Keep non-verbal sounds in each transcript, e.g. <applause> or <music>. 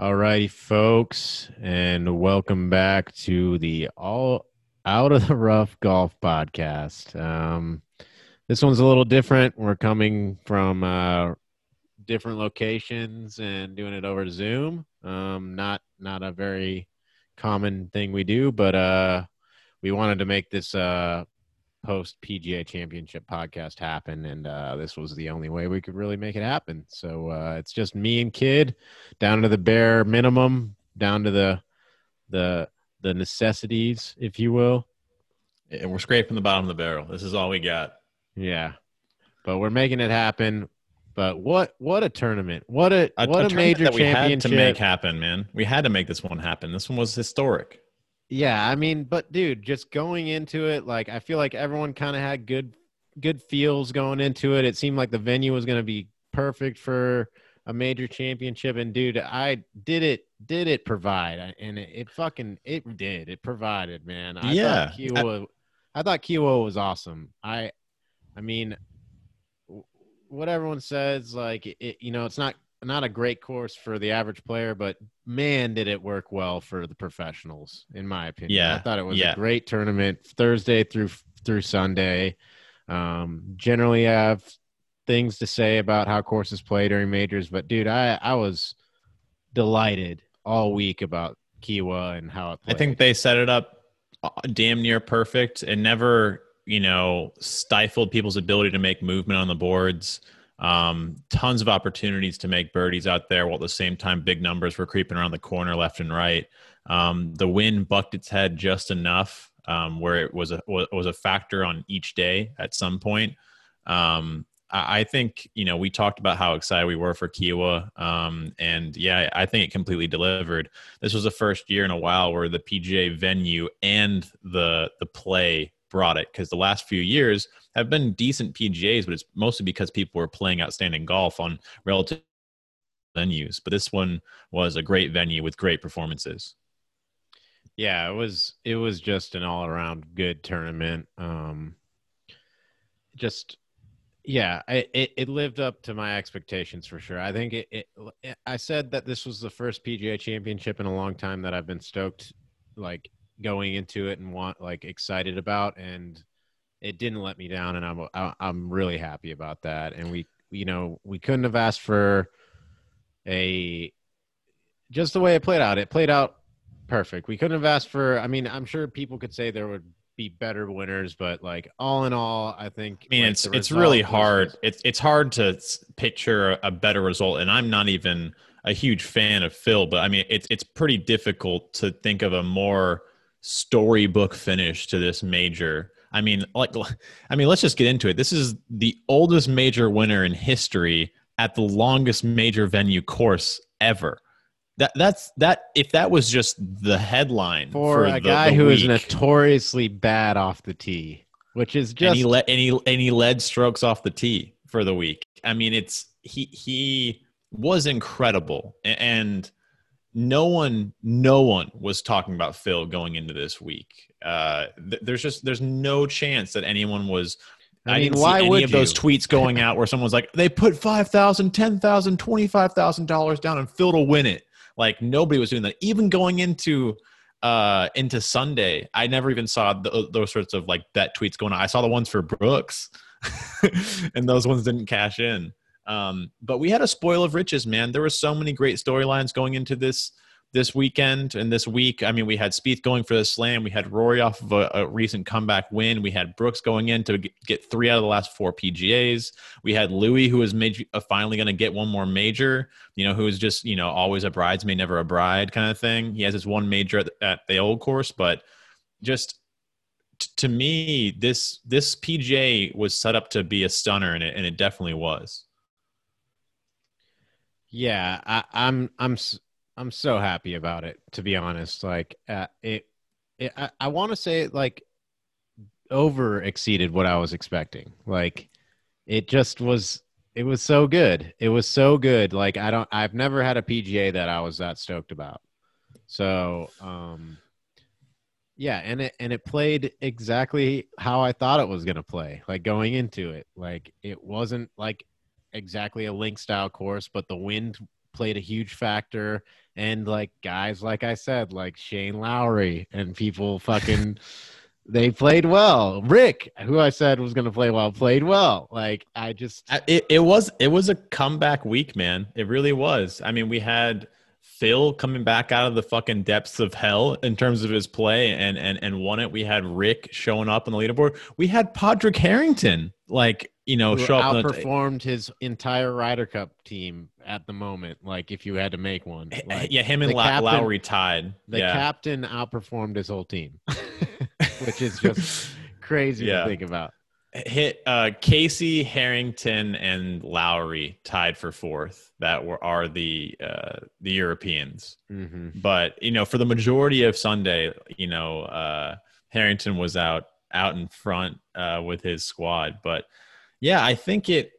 All righty, folks, and welcome back to the All Out of the Rough Golf Podcast. Um, this one's a little different. We're coming from uh, different locations and doing it over Zoom. Um, not not a very common thing we do, but uh, we wanted to make this uh, post PGA Championship podcast happen, and uh, this was the only way we could really make it happen. So uh, it's just me and Kid down to the bare minimum, down to the the the necessities, if you will. And we're scraping the bottom of the barrel. This is all we got. Yeah, but we're making it happen. But what what a tournament! What a, A, what a a, major that we had to make happen, man. We had to make this one happen. This one was historic. Yeah, I mean, but dude, just going into it, like I feel like everyone kind of had good good feels going into it. It seemed like the venue was going to be perfect for a major championship and dude, I did it did it provide and it, it fucking it did. It provided, man. I Yeah. thought Kiawah I, thought Kiawah was awesome. I I mean what everyone says like it, you know, it's not not a great course for the average player, but man, did it work well for the professionals, in my opinion. Yeah, I thought it was yeah. a great tournament, Thursday through through Sunday. Um, generally, I have things to say about how courses play during majors, but dude, I I was delighted all week about Kiawah and how it I think they set it up uh, damn near perfect and never, you know, stifled people's ability to make movement on the boards. Um, tons of opportunities to make birdies out there while at the same time big numbers were creeping around the corner left and right. Um, the wind bucked its head just enough um, where it was a was a factor on each day at some point. Um, I think you know we talked about how excited we were for Kiawah, um, and yeah, I think it completely delivered. This was the first year in a while where the PGA venue and the the play brought it because the last few years have been decent PGAs, but it's mostly because people were playing outstanding golf on relative venues. But this one was a great venue with great performances. yeah, it was it was just an all around good tournament. Um, just yeah, it it lived up to my expectations for sure. I think it, it. I said that this was the first PGA Championship in a long time that I've been stoked, like going into it and want like excited about, and it didn't let me down, and I'm I'm really happy about that. And we you know we couldn't have asked for a just the way it played out. It played out perfect. We couldn't have asked for. I mean, I'm sure people could say there would be better winners, but like all in all, I think. I mean, like, it's it's really hard. just- It's it's hard to picture a better result, and I'm not even a huge fan of Phil, but I mean, it's it's pretty difficult to think of a more storybook finish to this major. I mean, like, I mean, let's just get into it. This is the oldest major winner in history at the longest major venue course ever. That that's that. If that was just the headline for, a the- guy the who is week, notoriously bad off the tee, which is just and he let and he and strokes off the tee for the week. I mean, it's he he was incredible, and no one no one was talking about Phil going into this week. Uh, th- there's just there's no chance that anyone was. I I, mean, why see any would of those you? tweets going <laughs> out where someone's like, they put five thousand, ten thousand, twenty-five thousand dollars down, and Phil to win it. Like nobody was doing that. Even going into uh into Sunday, I never even saw th those sorts of like bet tweets going on. I saw the ones for Brooks, <laughs> and those ones didn't cash in. Um, but we had a spoil of riches, man. There were so many great storylines going into this this weekend and this week. I mean, we had Spieth going for the slam. We had Rory off of a, a recent comeback win. We had Brooks going in to get- three out of the last four PGAs. We had Louis, who major, uh, finally going to get one more major. You know, who is just you know always a bridesmaid, never a bride kind of thing. He has his one major at the, at the old course, but just t- to me, this this PGA was set up to be a stunner, and it and it definitely was. Yeah, I, I'm I'm I'm so happy about it. To be honest, like uh, it, it I, I want to say it like over exceeded what I was expecting. Like it just was. It was so good. It was so good. Like I don't. I've never had a PGA that I was that stoked about. So um, yeah, and it and it played exactly how I thought it was gonna play. Like going into it, like it wasn't like exactly a link style course, but the wind played a huge factor. And like guys, like I said, like Shane Lowry and people fucking <laughs> they played well. Rick, who I said was going to play well, played well. Like I just, it, it was it was a comeback week, man. It really was. I mean, we had Phil coming back out of the fucking depths of hell in terms of his play and and and won it. We had Rick showing up on the leaderboard. We had Padraig Harrington, like you know, who show up. on the- outperformed his entire Ryder Cup team at the moment. Like if you had to make one, eh, eh, like, yeah, him and La- captain- Lowry tied. the yeah. captain outperformed his whole team, <laughs> which is just <laughs> crazy Yeah. to think about. Hit uh Casey Harrington and Lowry tied for fourth. That were are the uh the Europeans. hmm But you know, for the majority of Sunday, you know, uh Harrington was out out in front uh with his squad. But yeah, I think it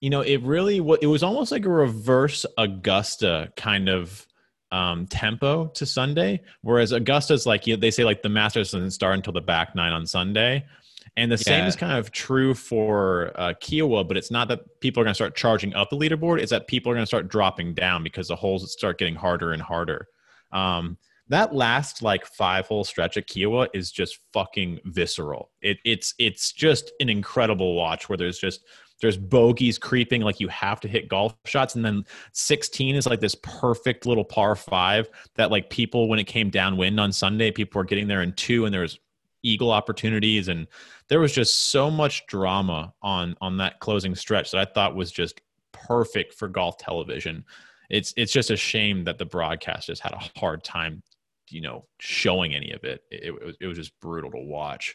you know, it really it was almost like a reverse Augusta kind of um, tempo to Sunday, whereas Augusta's like you know, they say like the Masters doesn't start until the back nine on Sunday, and the same is kind of true for uh, Kiawah. But it's not that people are going to start charging up the leaderboard; it's that people are going to start dropping down because the holes start getting harder and harder. Um, that last like five hole stretch at Kiawah is just fucking visceral. It, it's it's just an incredible watch where there's just there's bogeys creeping like you have to hit golf shots and then 16 is like this perfect little par five that like people when it came downwind on sunday people were getting there in two and there was eagle opportunities and there was just so much drama on on that closing stretch that i thought was just perfect for golf television. It's it's just a shame that the broadcast just had a hard time you know showing any of it. It, it was, it was just brutal to watch.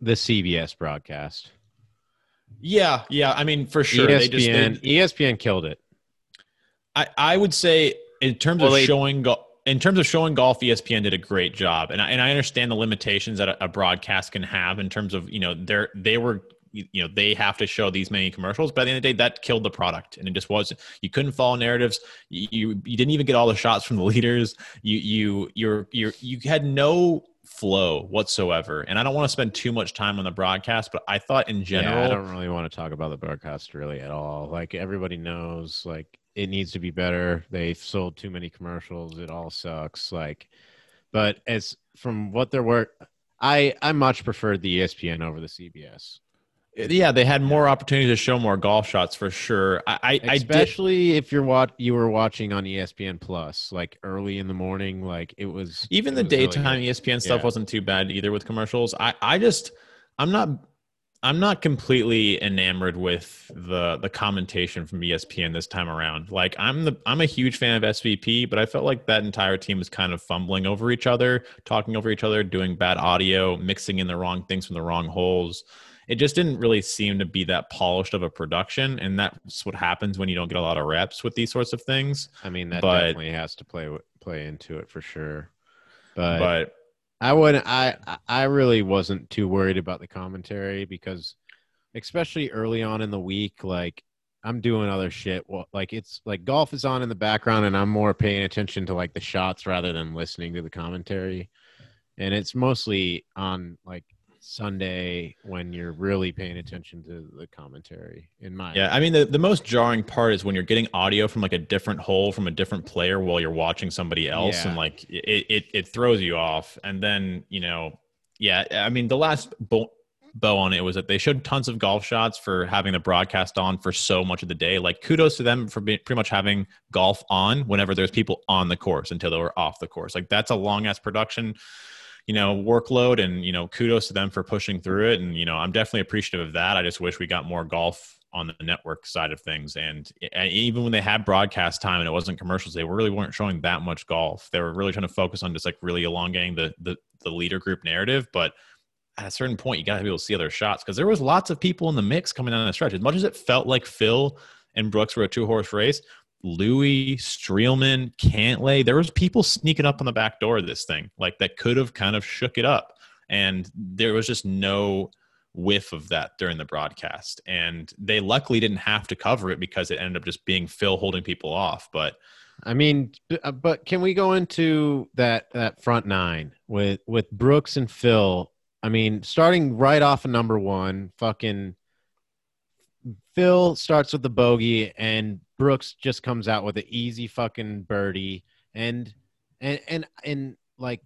The CBS broadcast, yeah yeah i mean for sure ESPN, they just they, ESPN killed it. I, I would say in terms Well, of they- showing go- in terms of showing golf, ESPN did a great job, and I, and I understand the limitations that a, a broadcast can have in terms of you know they're they were you know they have to show these many commercials, but at the end of the day, that killed the product, and it just was you couldn't follow narratives. You you, didn't even get all the shots from the <laughs> leaders. You you you're you you had no flow whatsoever, and I don't want to spend too much time on the broadcast, but I thought in general, yeah, I don't really want to talk about the broadcast really at all. Like everybody knows, like it needs to be better. They've sold too many commercials. It all sucks. Like, but as from what there were, I I much preferred the ESPN over the CBS, uh, yeah, they had more opportunity to show more golf shots for sure. I I, I especially if you're what you were watching on ESPN Plus, like early in the morning. Like it was even it the was daytime good. ESPN stuff Yeah. wasn't too bad either with commercials. I I just I'm not I'm not completely enamored with the the commentation from ESPN this time around. Like I'm the I'm a huge fan of SVP, but I felt like that entire team was kind of fumbling over each other, talking over each other, doing bad audio, mixing in the wrong things from the wrong holes. It just didn't really seem to be that polished of a production, and that's what happens when you don't get a lot of reps with these sorts of things. I mean, that but- definitely has to play play into it for sure. But, But I wouldn't. I I- really wasn't too worried about the commentary because, especially early on in the week, like I'm doing other shit. Well, like it's like golf is on in the background, and I'm more paying attention to like the shots rather than listening to the commentary. And it's mostly on like Sunday when you're really paying attention to the commentary. In my Yeah, I mean the, the most jarring part is when you're getting audio from like a different hole from a different player while you're watching somebody else, Yeah. and like it, it it throws you off. And then you know, yeah, I mean the last bo- bow on it was that they showed tons of golf shots for having the broadcast on for so much of the day. Like kudos to them for be, pretty much having golf on whenever there's people on the course until they were off the course. Like that's a long ass production you know workload and you know kudos to them for pushing through it. And you know i'm definitely appreciative of that. I just wish we got more golf on the network side of things. And and even when they had broadcast time and it wasn't commercials they really weren't showing that much golf. They were really trying to focus on just like really elongating the the, the leader group narrative. But at a certain point you got to be able to see other shots because there was lots of people in the mix coming down the stretch. As much as it felt like phil and brooks were a two horse race Louis, Streelman, Cantlay. There was people sneaking up on the back door of this thing, like that could have kind of shook it up. And there was just no whiff of that during the broadcast. And they luckily didn't have to cover it because it ended up just being Phil holding people off. But I mean, uh, but can we go into that that front nine with with Brooks and Phil? I mean, starting right off of number one, fucking Phil starts with the bogey, and Brooks just comes out with an easy fucking birdie, and and and and like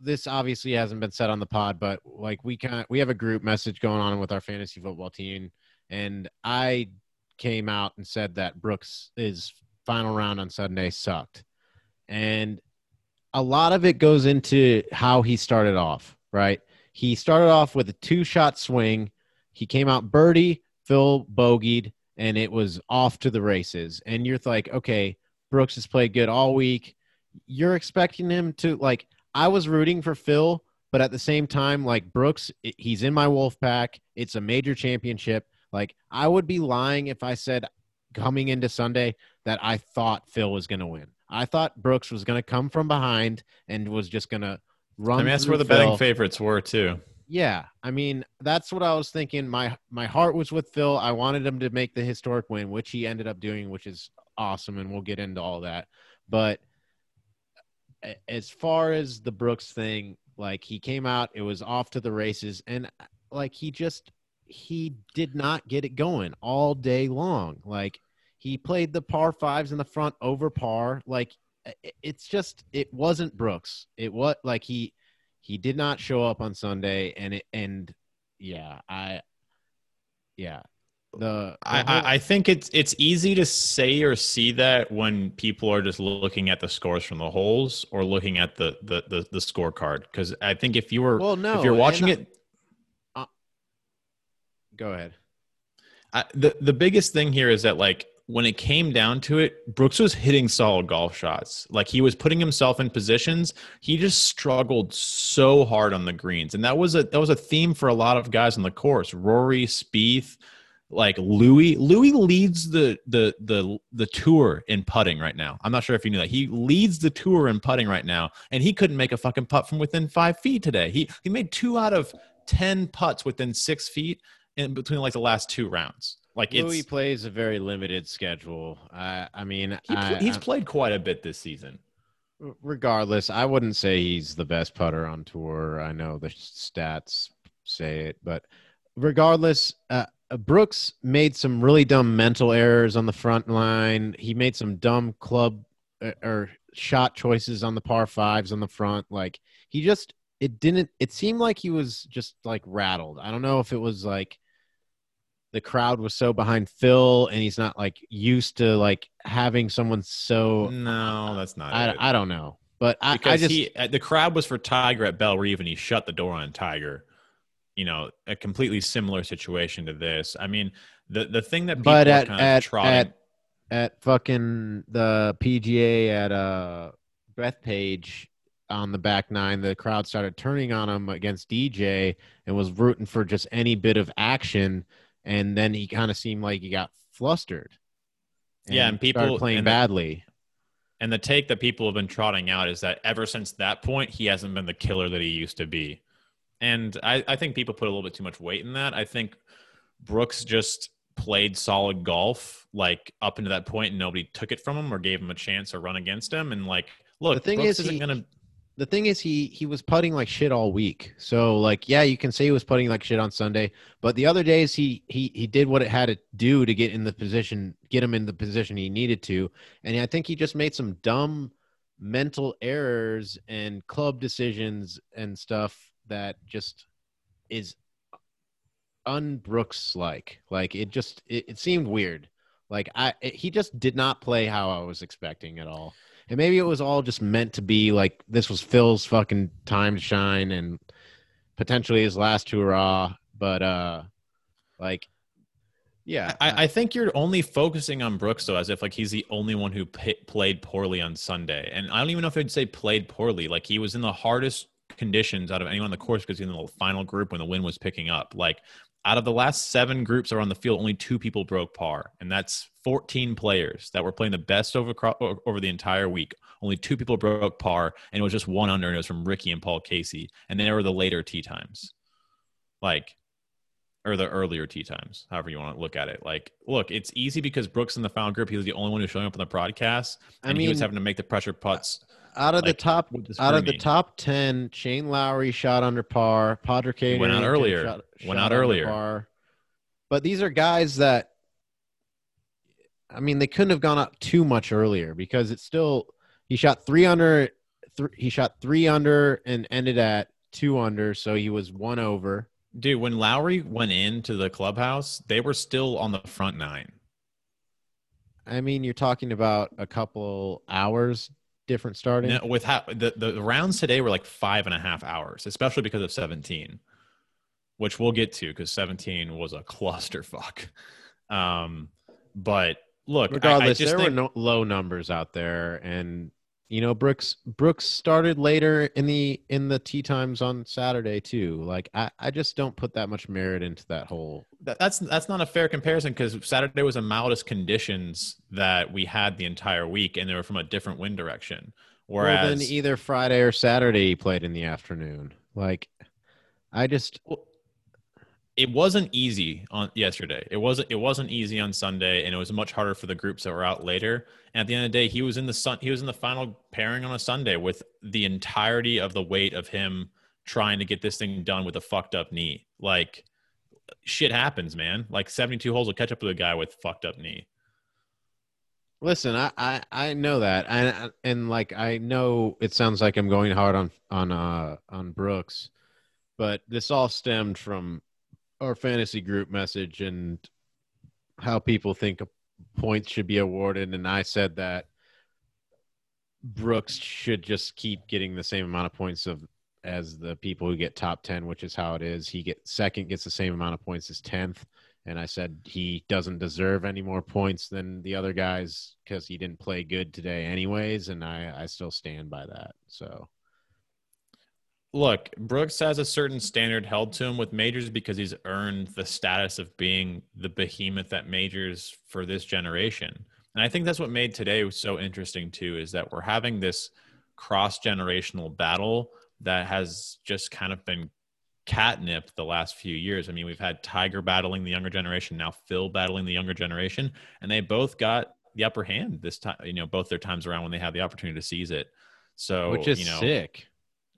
this obviously hasn't been said on the pod, but like we can we have a group message going on with our fantasy football team, and I came out and said that Brooks' is final round on Sunday sucked, and a lot of it goes into how he started off. Right, he started off with a two shot swing. He came out birdie, Phil bogeyed, and it was off to the races. And you're like, okay, Brooks has played good all week. You're expecting him to like. I was rooting for Phil, but at the same time, like Brooks, he's in my Wolf pack. It's a major championship. Like I would be lying if I said coming into Sunday that I thought Phil was going to win. I thought Brooks was going to come from behind and was just going to run. I mean, that's where the Phil. betting favorites were too. Yeah, I mean that's what I was thinking. My my heart was with Phil. I wanted him to make the historic win, which he ended up doing, which is awesome, and we'll get into all that. But as far as the Brooks thing, like he came out, it was off to the races, and like he just he did not get it going all day long. Like he played the par fives in the front over par. Like it's just it wasn't Brooks. It was like he he did not show up on Sunday, and it and yeah, I yeah the, the I, whole- I I think it's it's easy to say or see that when people are just looking at the scores from the holes or looking at the the the, the scorecard. Because I think if you were well no if you're watching and, it, uh, go ahead. I, the the biggest thing here is that like when it came down to it, Brooks was hitting solid golf shots. Like he was putting himself in positions. He just struggled so hard on the greens, and that was a that was a theme for a lot of guys on the course. Rory, Spieth, like Louis. Louis leads the the the the tour in putting right now. I'm not sure if you knew that. He leads the tour in putting right now, and he couldn't make a fucking putt from within five feet today. He he made two out of ten putts within six feet in between like the last two rounds. Like Louis plays a very limited schedule. I I mean he, I, he's I- played quite a bit this season. regardless, I wouldn't say he's the best putter on tour. I know the stats say it, but regardless, uh, uh, Brooks made some really dumb mental errors on the front line. He made some dumb club uh, or shot choices on the par fives on the front. Like he just, it didn't. It seemed like he was just like rattled. I don't know if it was like the crowd was so behind Phil and he's not like used to like having someone so No, that's not I, it. I don't know, but I, because I just he uh, the crowd was for Tiger at Bellerive and he shut the door on Tiger. You know, a completely similar situation to this. I mean, the the thing that people but at kind of at, trotting. at at fucking the PGA at uh Bethpage on the back nine, the crowd started turning on him against DJ and was rooting for just any bit of action, and then he kind of seemed like he got flustered. Yeah, and people- playing and the- badly. And the take that people have been trotting out is that ever since that point, he hasn't been the killer that he used to be. And I, I think people put a little bit too much weight in that. I think Brooks just played solid golf, like up into that point, and nobody took it from him or gave him a chance or run against him. And like, look, The thing Brooks is, isn't he- gonna. The thing is he he was putting like shit all week. So like yeah you can say he was putting like shit on sunday but the other days he he he did what it had to do to get in the position get him in the position he needed to. And i think he just made some dumb mental errors and club decisions and stuff that just is unbrooks like like it just it, it seemed weird. Like i it, he just did not play how i was expecting at all and maybe it was all just meant to be like this was Phil's fucking time to shine and potentially his last hurrah. But uh like yeah. I, I think you're only focusing on Brooks though, as if like he's the only one who p- played poorly on Sunday. And I don't even know if I'd say played poorly. Like he was in the hardest conditions out of anyone on the course because he was in the final group when the wind was picking up. Like out of the last seven groups were on the field, only two people broke par, and that's 14 players that were playing the best over over the entire week. Only two people broke par, and it was just one under, and it was from Ricky and Paul Casey, and they were the later tee times, like, or the earlier tee times, however you want to look at it. Like, look, it's easy because Brooks in the final group, he was the only one who's showing up on the broadcast, I and he was having to make the pressure putts. out of like, the top out of the top 10 Shane Lowry shot under par Padre He went out earlier. shot- Went shot out earlier. par. but these are guys that I mean, they couldn't have gone up too much earlier because it's still he shot three under. Th- he shot three under and ended at two under, so he was one over. Dude, when Lowry went into the clubhouse, they were still on the front nine. I mean, you're talking about a couple hours different starting. No, with how the, the rounds today were like five and a half hours, especially because of 17, which we'll get to because 17 was a clusterfuck. Um, but look, regardless, I, I there think, were no low numbers out there, and you know Brooks Brooks started later in the in the tee times on Saturday too. Like I, I just don't put that much merit into that whole. that, that's that's not a fair comparison because Saturday was the mildest conditions that we had the entire week, and they were from a different wind direction. Whereas well, then either Friday or Saturday he played in the afternoon. Like I just it wasn't easy on yesterday. It wasn't it wasn't easy on Sunday, and it was much harder for the groups that were out later. And at the end of the day, he was in the sun. He was in the final pairing on a Sunday with the entirety of the weight of him trying to get this thing done with a fucked up knee. Like shit happens, man. Like seventy two holes will catch up to a guy with fucked up knee. Listen, I, I, I know that, and and like I know it sounds like I'm going hard on on uh on Brooks, but this all stemmed from our fantasy group message and how people think points should be awarded, and I said that Brooks should just keep getting the same amount of points of as the people who get top ten, which is how it is. He get second gets the same amount of points as tenth and I said he doesn't deserve any more points than the other guys because he didn't play good today, anyways, and I I still stand by that. So. Look, Brooks has a certain standard held to him with majors because he's earned the status of being the behemoth that majors for this generation. And I think that's what made today so interesting too is that we're having this cross-generational battle that has just kind of been catnip the last few years. I mean, we've had Tiger battling the younger generation, now Phil battling the younger generation, and they both got the upper hand this time. You know, both their times around when they had the opportunity to seize it. So, which is you know, sick.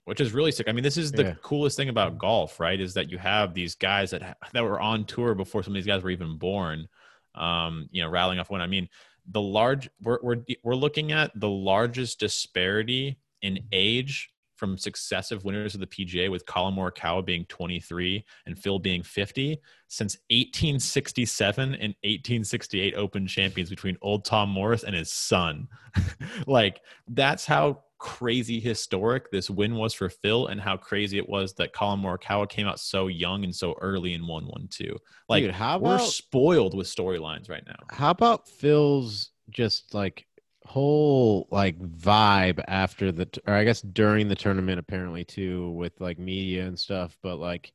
Which is really sick. I mean, this is the Yeah. coolest thing about golf, right? Is that you have these guys that ha- that were on tour before some of these guys were even born. Um, you know, rattling off one. I mean, the large we're we're we're looking at the largest disparity in age from successive winners of the PGA with Collin Morikawa being 23 and Phil being 50 since 1867 and 1868 Open champions between old Tom Morris and his son. <laughs> like that's how crazy historic this win was for Phil and how crazy it was that Collin Morikawa came out so young and so early one too. Like Dude, how we're spoiled with storylines right now. how about Phil's just like whole like vibe after the or I guess during the tournament apparently too with like media and stuff, but like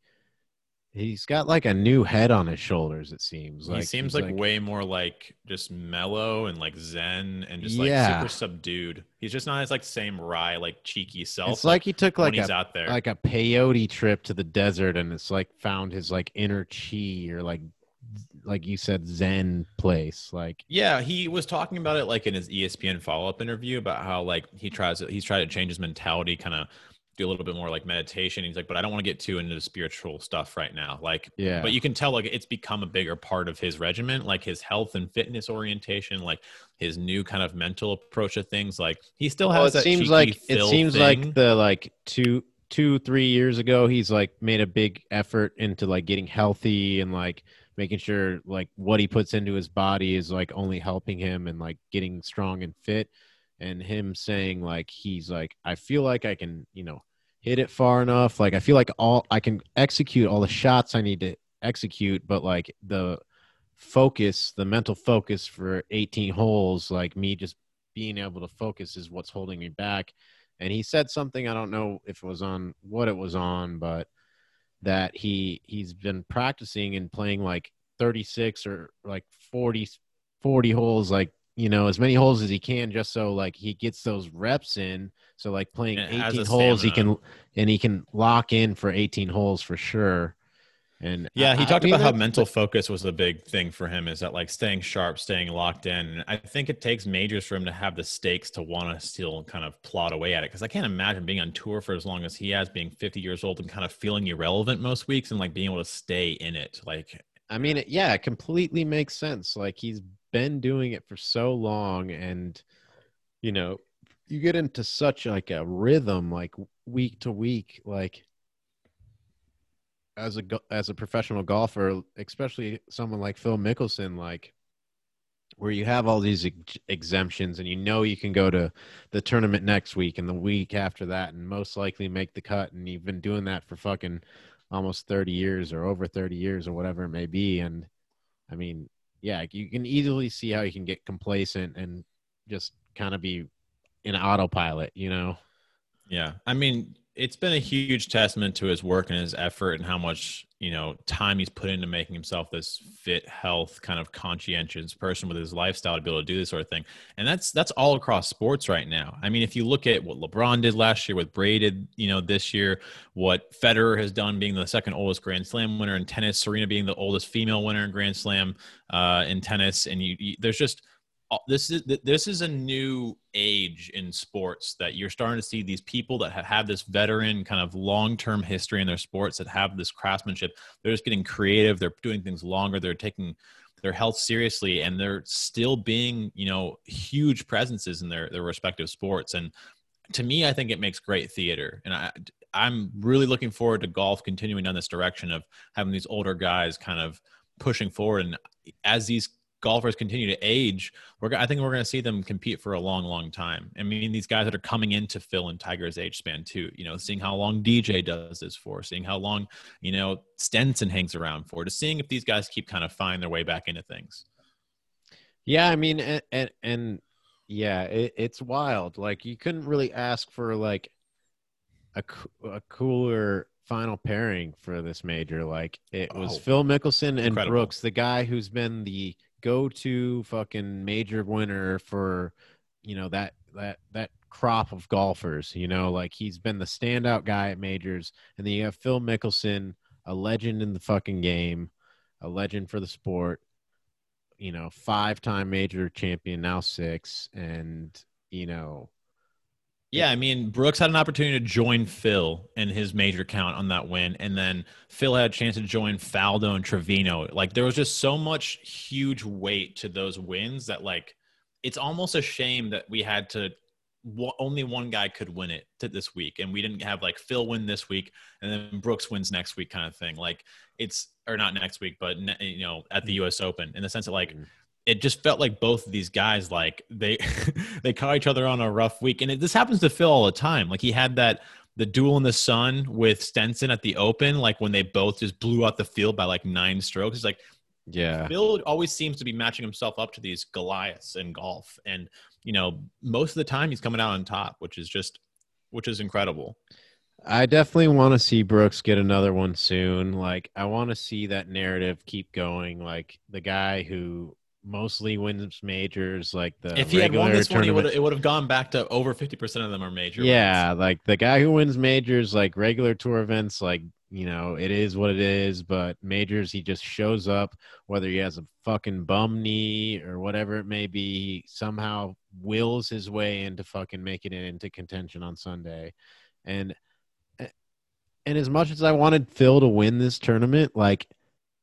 he's got like a new head on his shoulders. It seems like he seems he's, like, way more like just mellow and like zen and just like super subdued. He's just not his like same wry like cheeky self. It's like he took when like he's out there. like a peyote trip to the desert and it's like found his like inner chi or like like you said zen place like yeah, he was talking about it like in his ESPN follow up interview about how like he tries to, he's tried to change his mentality, kind of do a little bit more like meditation. He's like, but I don't want to get too into the spiritual stuff right now. Like, yeah but you can tell like it's become a bigger part of his regimen like his health and fitness orientation like his new kind of mental approach of things like he still has well, it that seems like it seems thing. like the like two two three years ago he's like made a big effort into like getting healthy and like making sure like what he puts into his body is like only helping him and like getting strong and fit and him saying like he's like i feel like i can you know hit it far enough. Like i feel like all i can execute all the shots i need to execute but like the focus the mental focus for 18 holes like me just being able to focus is what's holding me back. And he said something i don't know if it was on what it was on but that he he's been practicing and playing like 36 or like 40 40 holes like you know as many holes as he can just so like he gets those reps in so like playing has 18 holes he can and he can lock in for 18 holes for sure and Yeah, he I- I talked mean, about how mental focus was a big thing for him. Is that like staying sharp, staying locked in? And I think it takes majors for him to have the stakes to want to still kind of plot away at it. Because I can't imagine being on tour for as long as he has, being 50 years old and kind of feeling irrelevant most weeks, and like being able to stay in it. Like, I mean, yeah, it completely makes sense. Like he's been doing it for so long and you know you get into such like a rhythm like week to week like as a as a professional golfer especially someone like Phil Mickelson like where you have all these ex- exemptions and you know you can go to the tournament next week and the week after that and most likely make the cut and you've been doing that for fucking almost 30 years or over 30 years or whatever it may be. And i mean yeah you can easily see how you can get complacent and just kind of be in autopilot you know? Yeah i mean it's been a huge testament to his work and his effort and how much you know time he's put into making himself this fit health kind of conscientious person with his lifestyle to be able to do this sort of thing. And that's that's all across sports right now. I mean if you look at what lebron did last year what with braided you know this year what federer has done being the second oldest grand slam winner in tennis serena being the oldest female winner in grand slam uh, in tennis and you, you there's just Uh, this is this is a new age in sports that you're starting to see these people that have, have this veteran kind of long-term history in their sports that have this craftsmanship. They're just getting creative. They're doing things longer. They're taking their health seriously and they're still being you know huge presences in their their respective sports. And to me i think it makes great theater. And i i'm really looking forward to golf continuing down this direction of having these older guys kind of pushing forward. And as these golfers continue to age, we're I think we're going to see them compete for a long, long time. I mean, these guys that are coming into Phil and Tiger's age span too. You know, seeing how long DJ does this for, seeing how long you know Stenson hangs around for, to seeing if these guys keep kind of find their way back into things. Yeah, I mean, and and, and yeah, it, it's wild. Like you couldn't really ask for like a a cooler final pairing for this major. Like it was oh, Phil Mickelson and incredible. Brooks, the guy who's been the go to fucking major winner for you know that that that crop of golfers you know like he's been the standout guy at majors and then you have phil mickelson a legend in the fucking game a legend for the sport you know five time major champion now six and you know yeah, I mean, Brooks had an opportunity to join Phil in his major count on that win, and then Phil had a chance to join Faldo and Trevino. Like there was just so much huge weight to those wins that like it's almost a shame that we had to only one guy could win it this week, and we didn't have like Phil win this week and then Brooks wins next week kind of thing. Like it's or not next week, but you know at the mm. U.S. Open in the sense that like. It just felt like both of these guys like they <laughs> they caught each other on a rough week. And it, this happens to phil all the time. Like he had that the duel in the sun with stenson at the open like when they both just blew out the field by like nine strokes. It's like yeah. Phil always seems to be matching himself up to these goliaths in golf. And you know most of the time he's coming out on top which is just which is incredible. I definitely want to see Brooks get another one soon. Like, I want to see that narrative keep going. Like, the guy who mostly wins majors like the if he had won this one would it would have gone back to over 50% of them are major yeah wins. like the guy who wins majors like regular tour events like you know it is what it is but majors he just shows up whether he has a fucking bum knee or whatever it may be somehow wills his way into fucking making it into contention on sunday and eh, and as much as i wanted phil to win this tournament like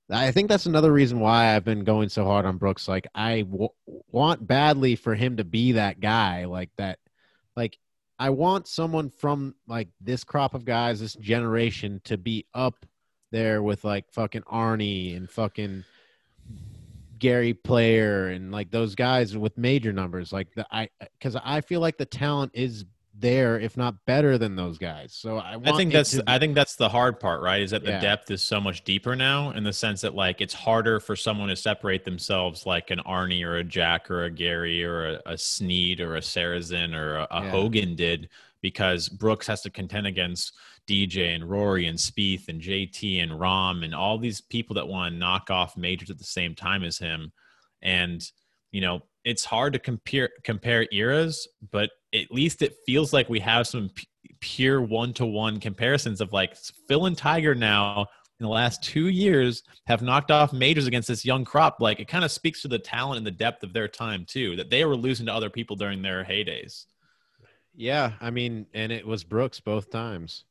I think that's another reason why I've been going so hard on Brooks. Like I w- want badly for him to be that guy, like that. Like I want someone from like this crop of guys, this generation, to be up there with like fucking Arnie and fucking Gary Player and like those guys with major numbers. Like the I because I feel like the talent is there, if not better than those guys. So I, I think that's I think that's the hard part, right? Is that the yeah. depth is so much deeper now, in the sense that like it's harder for someone to separate themselves, like an Arnie or a Jack or a Gary or a, a Snead or a Sarazen or a, a yeah. Hogan did, because Brooks has to contend against DJ and Rory and Spieth and JT and Rahm and all these people that want to knock off majors at the same time as him, and you know it's hard to compare compare eras, but at least it feels like we have some p- pure one to one comparisons of like Phil and Tiger now in the last two years have knocked off majors against this young crop. Like it kind of speaks to the talent and the depth of their time too, that they were losing to other people during their heydays. Yeah, I mean, and it was Brooks both times.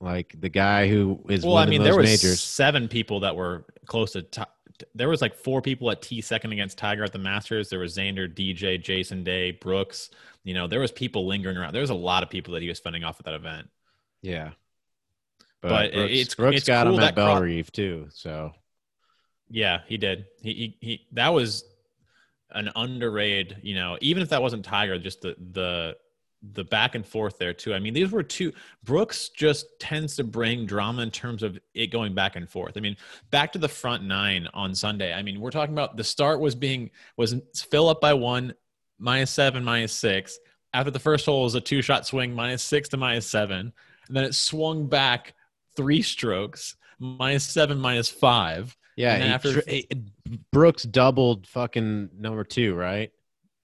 Like the guy who is well, I mean, there was majors. seven people that were close to there was like four people at T second against Tiger at the Masters. There was Xander, DJ, Jason Day, Brooks. You know, there was people lingering around. There was a lot of people that he was fending off at that event. Yeah. But Brooks, it's- Brooks it's got cool him at Bell Reef too. So Yeah, he did. He, he he that was an underrated, you know, even if that wasn't Tiger, just the the the back and forth there too. I mean, these were two Brooks just tends to bring drama in terms of it going back and forth. I mean, back to the front nine on Sunday. I mean, we're talking about the start was being was Phil up by one, minus seven, minus six. After the first hole was a two shot swing, minus six to minus seven. And then it swung back three strokes, minus seven, minus five. yeah, And after- eh, Brooks doubled fucking number two, right?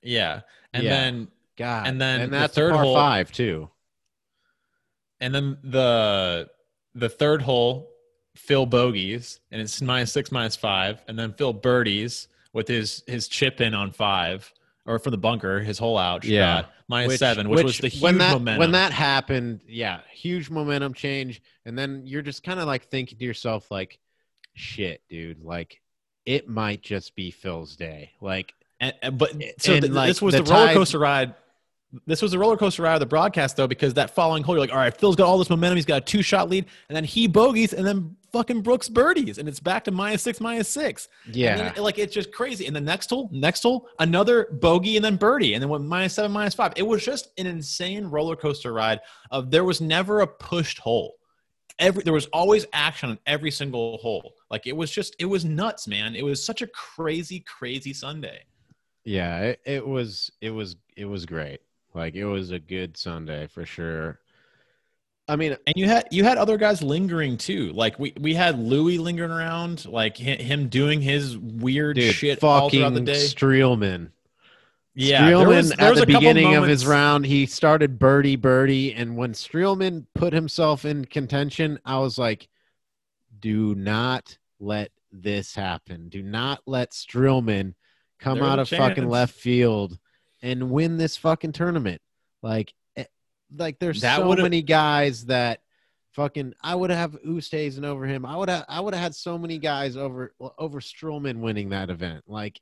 Yeah. And Yeah. then God, And then and the third par hole- five too. and then the the third hole, Phil bogeys, and it's minus six, minus five, and then Phil birdies with his his chip in on five or for the bunker, his whole out shot, Yeah. minus seven, which, was the huge when that momentum. when that happened, yeah, huge momentum change, and then you're just kind of like thinking to yourself, like, shit, dude, like it might just be Phil's day. Like, And, and- but so And, th- like, this was the the, roller coaster ride. This was a roller coaster ride of the broadcast though, because that following hole, you're like, all right, Phil's got all this momentum. He's got a two shot lead, and then he bogeys, and then fucking Brooks birdies, and it's back to minus six, minus six. Yeah, then, like it's just crazy. And the next hole, next hole, another bogey, and then birdie, and then went minus seven, minus five. It was just an insane roller coaster ride. Of there was never a pushed hole. Every there was always action on every single hole. Like it was just it was nuts, man. It was such a crazy, crazy Sunday. yeah, it, it was it was it was great. Like it was a good Sunday for sure. I mean, And you had you had other guys lingering too. Like we we had Louis lingering around, like hi- him doing his weird dude, shit all throughout the day. Streelman. Yeah, Streelman there was, there at was the a beginning of his round, he started birdie birdie, and when Streelman put himself in contention, I was like, "Do not let this happen. Do not let Streelman come There's out of fucking left field and win this fucking tournament." Like, eh, like there's That so many guys that fucking I would have Oosthuizen over him. I would have I would have had so many guys over over Streelman winning that event. Like.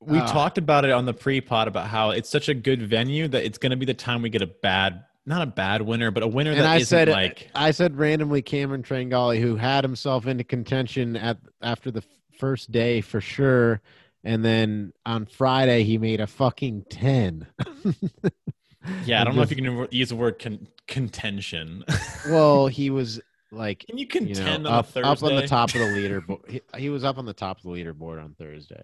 We Ah. talked about it on the pre-pod about how it's such a good venue that it's going to be the time we get a bad, not a bad winner, but a winner and that I isn't said like I said randomly Cameron Tringale, who had himself into contention at after the first day for sure, and then on Friday he made a fucking ten. <laughs> yeah. I don't know if you can use the word con- contention. <laughs> Well, he was like can you you contend know on up Thursday? up on the top of the <laughs> leaderboard. He, he was up on the top of the leaderboard on Thursday,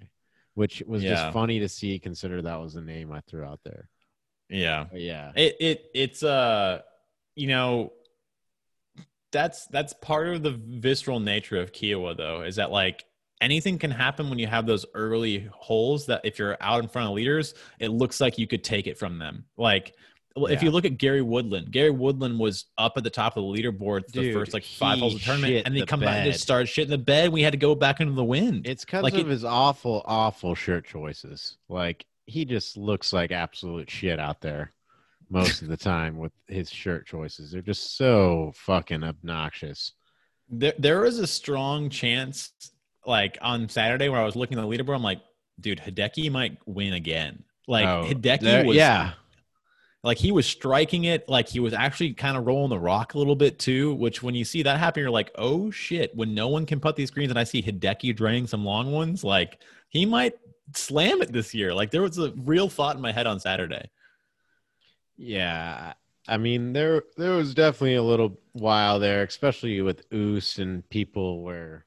which was Yeah. just funny to see. Consider that was the name I threw out there. Yeah, But yeah, it it it's uh, you know, that's that's part of the visceral nature of Kiawah though, is that like anything can happen when you have those early holes that if you're out in front of leaders, it looks like you could take it from them. Like well, if you look at Gary Woodland, Gary Woodland was up at the top of the leaderboard the first like five holes of the tournament, and he the come back and bed. just started shit in the bed. We had to go back into the wind. It's because Like of it- his awful, awful shirt choices. Like he just looks like absolute shit out there most of the <laughs> time with his shirt choices. They're just so fucking obnoxious. There, there was a strong chance, like on Saturday, where I was looking at the leaderboard. I'm like, dude, Hideki might win again. Like Oh, Hideki there- was, yeah, like he was striking it. Like he was actually kind of rolling the rock a little bit too. Which when you see that happen, you're like, oh shit. When no one can put these greens, and I see Hideki draining some long ones, like he might slam it this year. Like there was a real thought in my head on Saturday. yeah. I mean, there there was definitely a little while there, especially with Oos and people where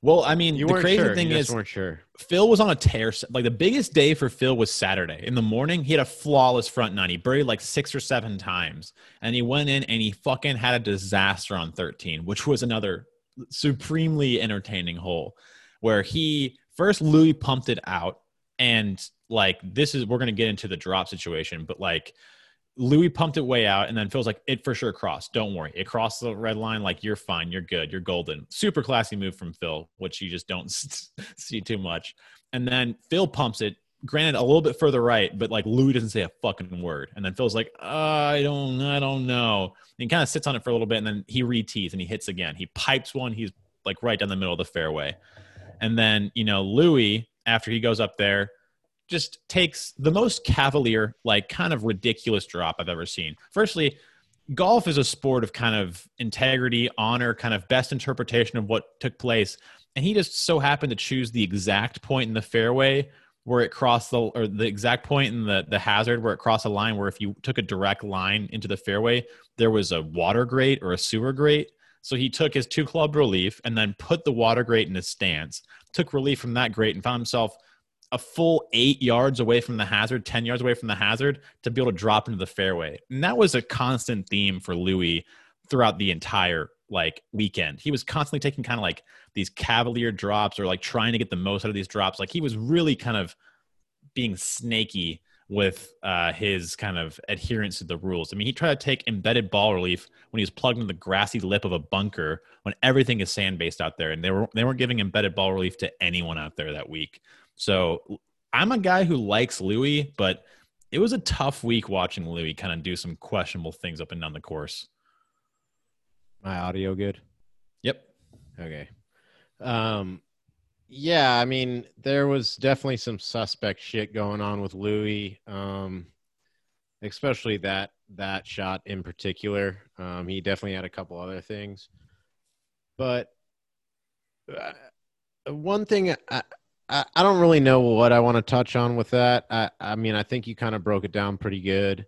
Well, I mean, you the crazy sure. thing is, sure. Phil was on a tear. Like the biggest day for Phil was Saturday. In the morning, he had a flawless front nine. He birdied like six or seven times. And he went in and he fucking had a disaster on 13, which was another supremely entertaining hole where he first Louis pumped it out. And like, this is, we're going to get into the drop situation, but like, Louis pumped it way out, and then Phil's like, "It for sure crossed. Don't worry, it crossed the red line. Like you're fine, you're good, you're golden." Super classy move from Phil, which you just don't <laughs> see too much. And then Phil pumps it, granted a little bit further right, but like Louis doesn't say a fucking word. And then Phil's like, uh, "I don't, I don't know." And he kind of sits on it for a little bit, and then he retees and he hits again. He pipes one. He's like right down the middle of the fairway. And then, you know, Louis, after he goes up there, just takes the most cavalier, like kind of ridiculous drop I've ever seen. Firstly, golf is a sport of kind of integrity, honor, kind of best interpretation of what took place. And he just so happened to choose the exact point in the fairway where it crossed the or the exact point in the the hazard where it crossed a line where if you took a direct line into the fairway, there was a water grate or a sewer grate. So he took his two club relief and then put the water grate in his stance, took relief from that grate, and found himself a full eight yards away from the hazard, 10 yards away from the hazard to be able to drop into the fairway. And that was a constant theme for Louis throughout the entire like weekend. He was constantly taking kind of like these cavalier drops or like trying to get the most out of these drops. Like he was really kind of being snaky with uh, his kind of adherence to the rules. I mean, he tried to take embedded ball relief when he was plugged in the grassy lip of a bunker when everything is sand based out there, and they were they weren't giving embedded ball relief to anyone out there that week. So I'm a guy who likes Louis, but it was a tough week watching Louis kind of do some questionable things up and down the course. My audio good? Yep. Okay. Um yeah, I mean, there was definitely some suspect shit going on with Louis. Um especially that that shot in particular. Um he definitely had a couple other things. But uh, one thing I, I, I don't really know what I want to touch on with that. I, I mean, I think you kind of broke it down pretty good.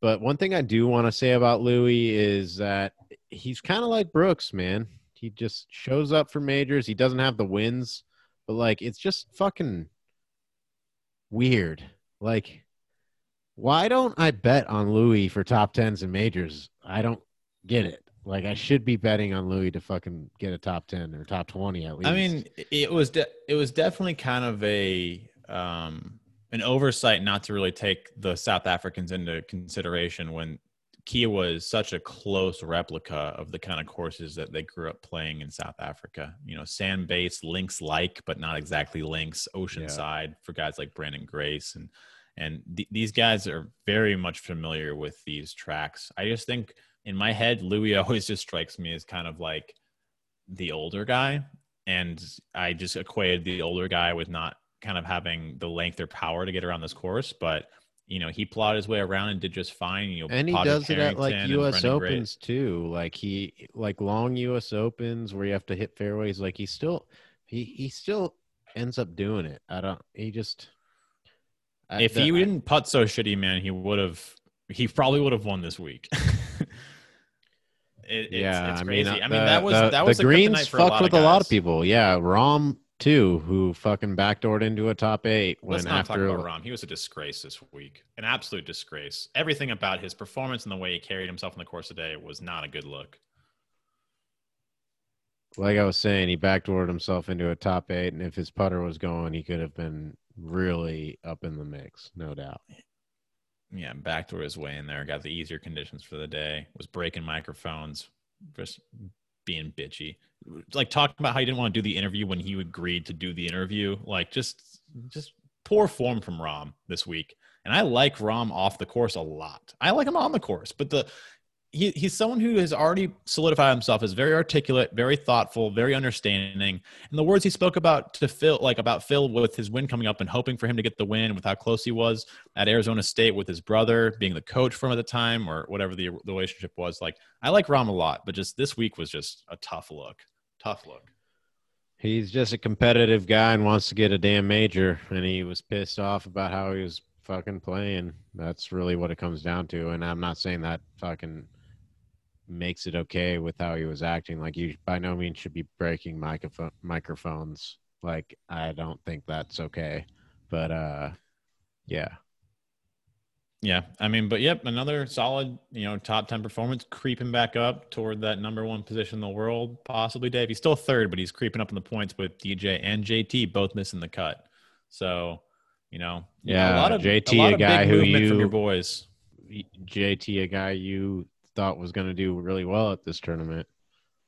But one thing I do want to say about Louis is that he's kind of like Brooks, man. He just shows up for majors. He doesn't have the wins, but like it's just fucking weird. Like, why don't I bet on Louis for top tens and majors? I don't get it. Like I should be betting on Louis to fucking get a top ten or top twenty at least. I mean, it was de- it was definitely kind of a um, an oversight not to really take the South Africans into consideration when Kiawah is such a close replica of the kind of courses that they grew up playing in South Africa. You know, sand based, links like, but not exactly links, oceanside yeah. for guys like Branden Grace and and th- these guys are very much familiar with these tracks. I just think in my head, Louis <laughs> always just strikes me as kind of like the older guy. And I just equated the older guy with not kind of having the length or power to get around this course. But, you know, he plowed his way around and did just fine. You know, and he does it at like US Opens too. Like he, like long US Opens where you have to hit fairways. Like he still, he, he still ends up doing it. I don't, he just, if he didn't putt so shitty, man, he would have, he probably would have won this week. <laughs> It, it's, yeah, it's crazy. I mean, uh, I mean that was the, that was the greens fucked with a lot of people. Yeah, Rahm too, who fucking backdoored into a top eight. Let's not after... talk about Rahm. He was a disgrace this week, an absolute disgrace. Everything about his performance and the way he carried himself in the course of the day was not a good look. Like I was saying, he backdoored himself into a top eight, and if his putter was going, he could have been really up in the mix, no doubt yeah, backdoor his way in there, got the easier conditions for the day, was breaking microphones, just being bitchy. Like talking about how he didn't want to do the interview when he agreed to do the interview. Like just just poor form from Rahm this week. And I like Rahm off the course a lot. I like him on the course, but the he, he's someone who has already solidified himself as very articulate, very thoughtful, very understanding. And the words he spoke about to Phil, like about Phil with his win coming up and hoping for him to get the win with how close he was at Arizona State with his brother being the coach from at the time or whatever the, the relationship was. Like, I like Rahm a lot, but just this week was just a tough look. Tough look. He's just a competitive guy and wants to get a damn major. And he was pissed off about how he was fucking playing. That's really what it comes down to. And I'm not saying that fucking makes it okay with how he was acting. Like you by no means should be breaking microphone microphones. Like I don't think that's okay. But uh yeah. Yeah. I mean, but yep, another solid, you know, top 10 performance creeping back up toward that number one position in the world, possibly Dave. He's still third, but he's creeping up in the points with DJ and JT both missing the cut. So, you know, yeah, you know, a lot of JT, a, lot a guy who you from your boys. JT, a guy you thought was going to do really well at this tournament.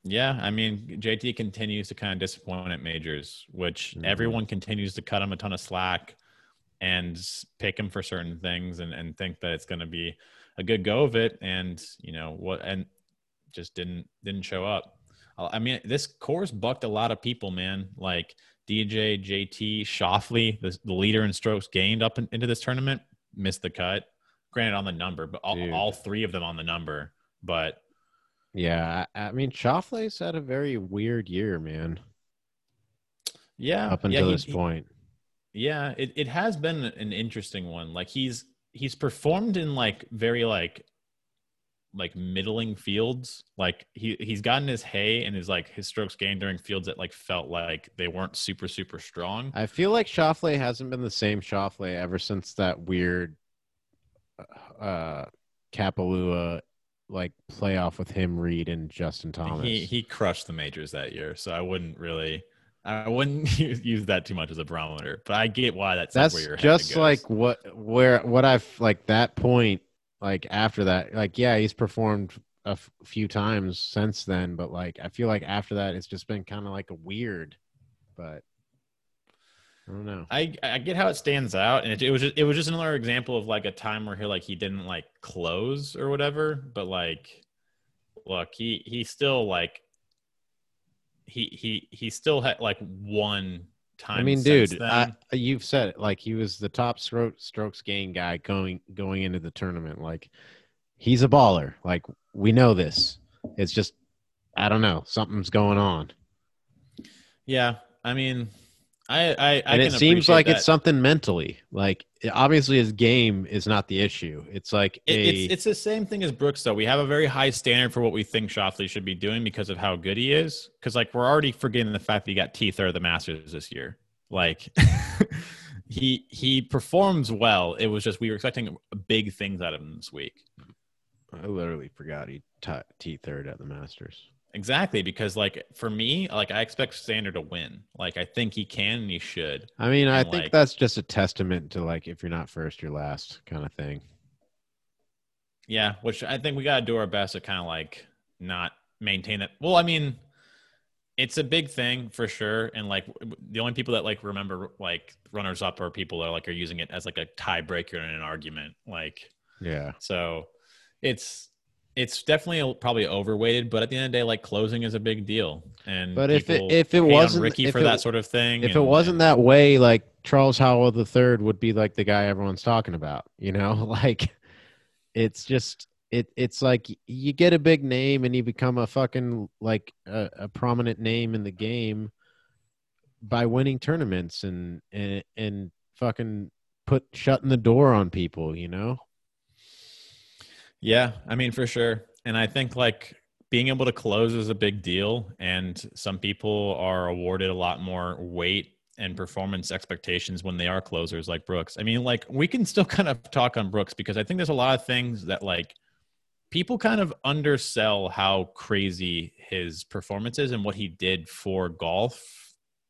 Yeah, I mean, JT continues to kind of disappoint at majors, which mm-hmm. everyone continues to cut him a ton of slack and pick him for certain things and, and think that it's going to be a good go of it. And, you know, what, and just didn't, didn't show up. I mean, this course bucked a lot of people, man. Like DJ, JT, Schauffele, the, the leader in strokes gained up in, into this tournament, missed the cut. Granted, on the number, but all, all three of them on the number. But yeah, I, I mean, Schauffele's had a very weird year, man. Yeah, up until yeah, this point. Yeah, it, it has been an interesting one. Like he's he's performed in like very like like middling fields. Like he he's gotten his hay and his like his strokes gained during fields that like felt like they weren't super super strong. I feel like Schauffele hasn't been the same Schauffele ever since that weird uh Kapalua like playoff with him, Reed, and Justin Thomas. He he crushed the majors that year, so I wouldn't really I wouldn't <laughs> use that too much as a barometer, but I get why that's that's where just like what where what I've like that point like after that like yeah he's performed a f- few times since then, but like I feel like after that it's just been kind of like a weird, but I don't know. I I get how it stands out, and it, it was just, it was just another example of like a time where he like he didn't like close or whatever, but like look he he still like he he he still had like one time. I mean, dude, I, you've said it. Like he was the top stroke, strokes gain guy going going into the tournament. Like he's a baller. Like we know this. It's just I don't know. Something's going on. Yeah, I mean, I I, I and it seems like that. it's something mentally. Like obviously his game is not the issue. It's like it, a, it's it's the same thing as Brooks though. We have a very high standard for what we think Schauffele should be doing because of how good he is. Because like we're already forgetting the fact that he got T third of the Masters this year. Like <laughs> he he performs well. It was just we were expecting big things out of him this week. I literally forgot he T third at the Masters. Exactly, because like for me, like I expect Xander to win. Like I think he can and he should. I mean, and I think like, that's just a testament to like if you're not first, you're last kind of thing. Yeah, which I think we gotta do our best to kind of like not maintain that. Well, I mean, it's a big thing for sure, and like the only people that like remember like runners up are people that like are using it as like a tiebreaker in an argument. Like, yeah. So it's it's definitely probably overweighted, but at the end of the day, like closing is a big deal. And but if it if it wasn't Ricky for it, that sort of thing, if and, it wasn't that way, like Charles Howell the third would be like the guy everyone's talking about. You know, <laughs> like it's just it it's like you get a big name and you become a fucking like a, a prominent name in the game by winning tournaments and and and fucking put shutting the door on people. You know. Yeah, I mean, for sure. And I think like being able to close is a big deal. And some people are awarded a lot more weight and performance expectations when they are closers like Brooks. I mean, like we can still <laughs> kind of talk on Brooks because I think there's a lot of things that like people kind of undersell how crazy his performance is and what he did for golf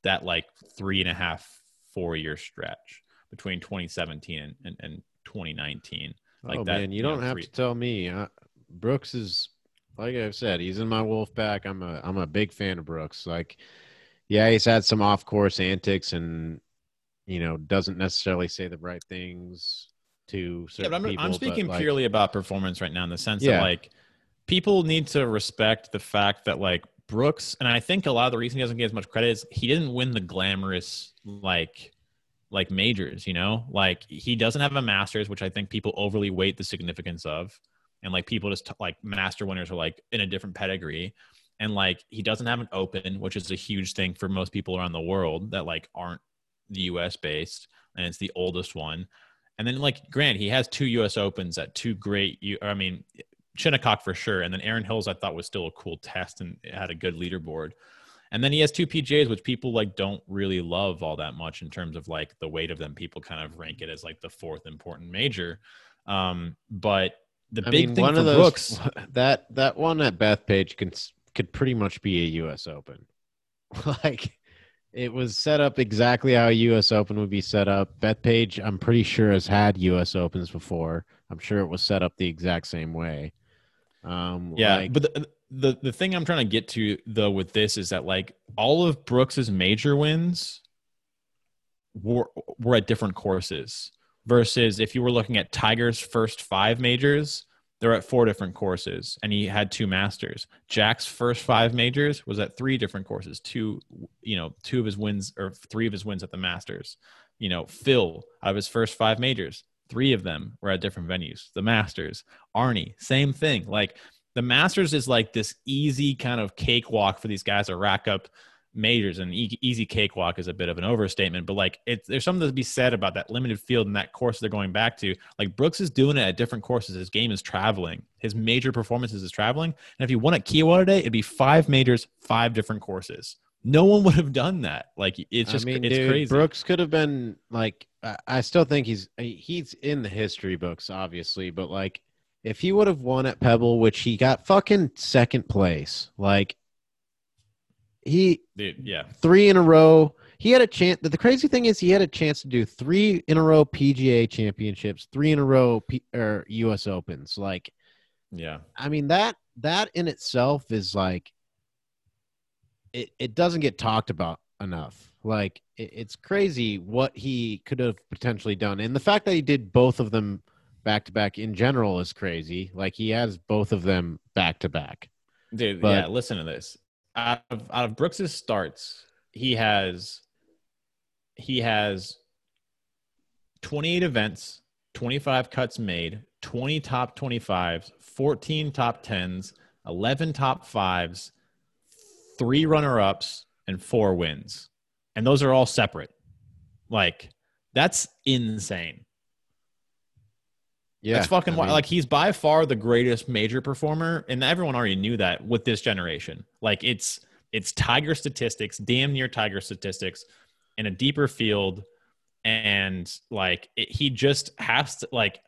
that like three and a half, four year stretch between 2017 and, and, and 2019. Like oh that, man, you, you don't know, have to tell me. Uh, Brooks is like I've said, he's in my wolf pack. I'm a I'm a big fan of Brooks. Like, yeah, he's had some off course antics and you know doesn't necessarily say the right things to certain yeah, I'm, people. I'm speaking like, purely about performance right now in the sense yeah. that like people need to respect the fact that like Brooks, and I think a lot of the reason he doesn't get as much credit is he didn't win the glamorous like like majors, you know? Like he doesn't have a masters, which I think people overly weight the significance of. And like people just t- like master winners are like in a different pedigree. And like he doesn't have an open, which is a huge thing for most people around the world that like aren't the US based. And it's the oldest one. And then like Grant, he has two US Opens at two great I mean, Shinnecock for sure. And then Erin Hills I thought was still a cool test and had a good leaderboard. And then he has two PGAs, which people like don't really love all that much in terms of like the weight of them. People kind of rank it as like the fourth important major. Um, but the I big mean, thing one for of those, Brooks, <laughs> that that one at Bethpage can could pretty much be a U.S. Open. <laughs> like it was set up exactly how a U.S. Open would be set up. Bethpage, I'm pretty sure has had U.S. Opens before. I'm sure it was set up the exact same way. Um, yeah, like, but the, the the thing I'm trying to get to though with this is that like all of Brooks's major wins were were at different courses versus if you were looking at Tiger's first five majors, they're at four different courses and he had two masters. Jack's first five majors was at three different courses two you know two of his wins or three of his wins at the masters. You know phil out of his first five majors three of them were at different venues. The masters arnie same thing. Like the masters is like this easy kind of cakewalk for these guys to rack up majors and e- easy cakewalk is a bit of an overstatement but like it's there's something to be said about that limited field and that course they're going back to. Like brooks is doing it at different courses. His game is traveling. His major performances is traveling. And if you won at Kiawah today it'd be five majors five different courses. No one would have done that. Like it's just I mean, it's dude, crazy. Brooks could have been like. I- I still think he's he's in the history books, obviously, but like, if he would have won at Pebble, which he got fucking second place, like he Dude, yeah three in a row. He had a chance. The crazy thing is, he had a chance to do three in a row PGA championships, three in a row P, or U.S. Opens. Like, yeah I mean that that in itself is like, it it doesn't get talked about enough. Like, it, it's crazy what he could have potentially done, and the fact that he did both of them back to back in general is crazy. Like, he has both of them back to back. Dude, But- yeah, listen to this. Out of out of Brooks's starts, he has he has 28 events, 25 cuts made, 20 top 25s, 14 top 10s, 11 top 5s, 3 runner-ups and 4 wins. And those are all separate. Like that's insane. Yeah, That's fucking I wild. mean- Like he's by far the greatest major performer, and everyone already knew that with this generation. Like it's it's Tiger statistics, damn near Tiger statistics, in a deeper field, and like it, he just has to like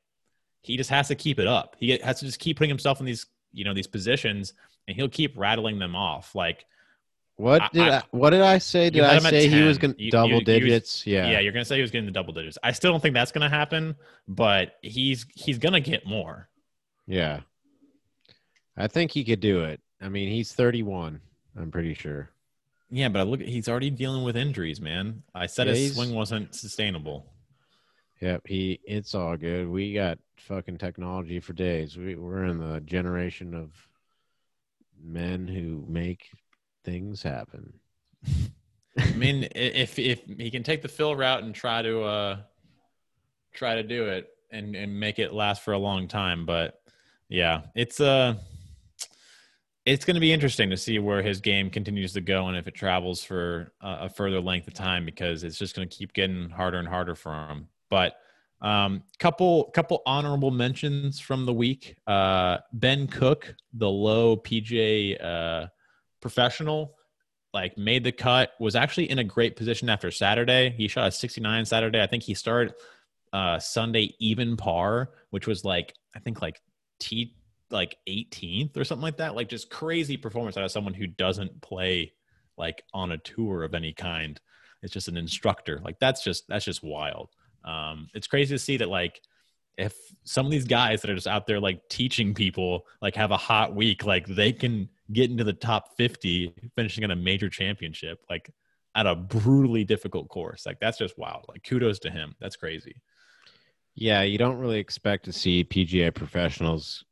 he just has to keep it up. He has to just keep putting himself in these you know these positions, and he'll keep rattling them off. Like What I- did I, I- what did I say? Did I say he was going to double you- you- digits? yeah. yeah. you're gonna say he was getting the double digits. I still don't think that's gonna happen, but he's he's gonna get more. Yeah. I think he could do it. I mean, he's 31. I'm pretty sure. Yeah, but I look, he's already dealing with injuries, man. I said Yeah, his swing wasn't sustainable. Yep, he. It's all good. We got fucking technology for days. We, we're in the generation of men who make things happen. I mean, <laughs> if if he can take the Phil route and try to uh try to do it and and make it last for a long time, but yeah, it's uh it's going to be interesting to see where his game continues to go and if it travels for a, further length of time because it's just going to keep getting harder and harder for him. But um, couple couple honorable mentions from the week. Uh, ben Cook, the low PGA uh, professional, like made the cut. Was actually in a great position after Saturday. He shot a 69 Saturday. I think he started uh, Sunday even par, which was like I think like T like 18th or something like that. Like just crazy performance out of someone who doesn't play like on a tour of any kind. It's just an instructor. Like that's just that's just wild. Um, it's crazy to see that like if some of these guys that are just out there like teaching people like have a hot week, like they can get to the top 50 finishing at a major championship, like at a brutally difficult course. Like that's just wild. Like kudos to him. That's crazy. Yeah, you don't really expect to see PGA professionals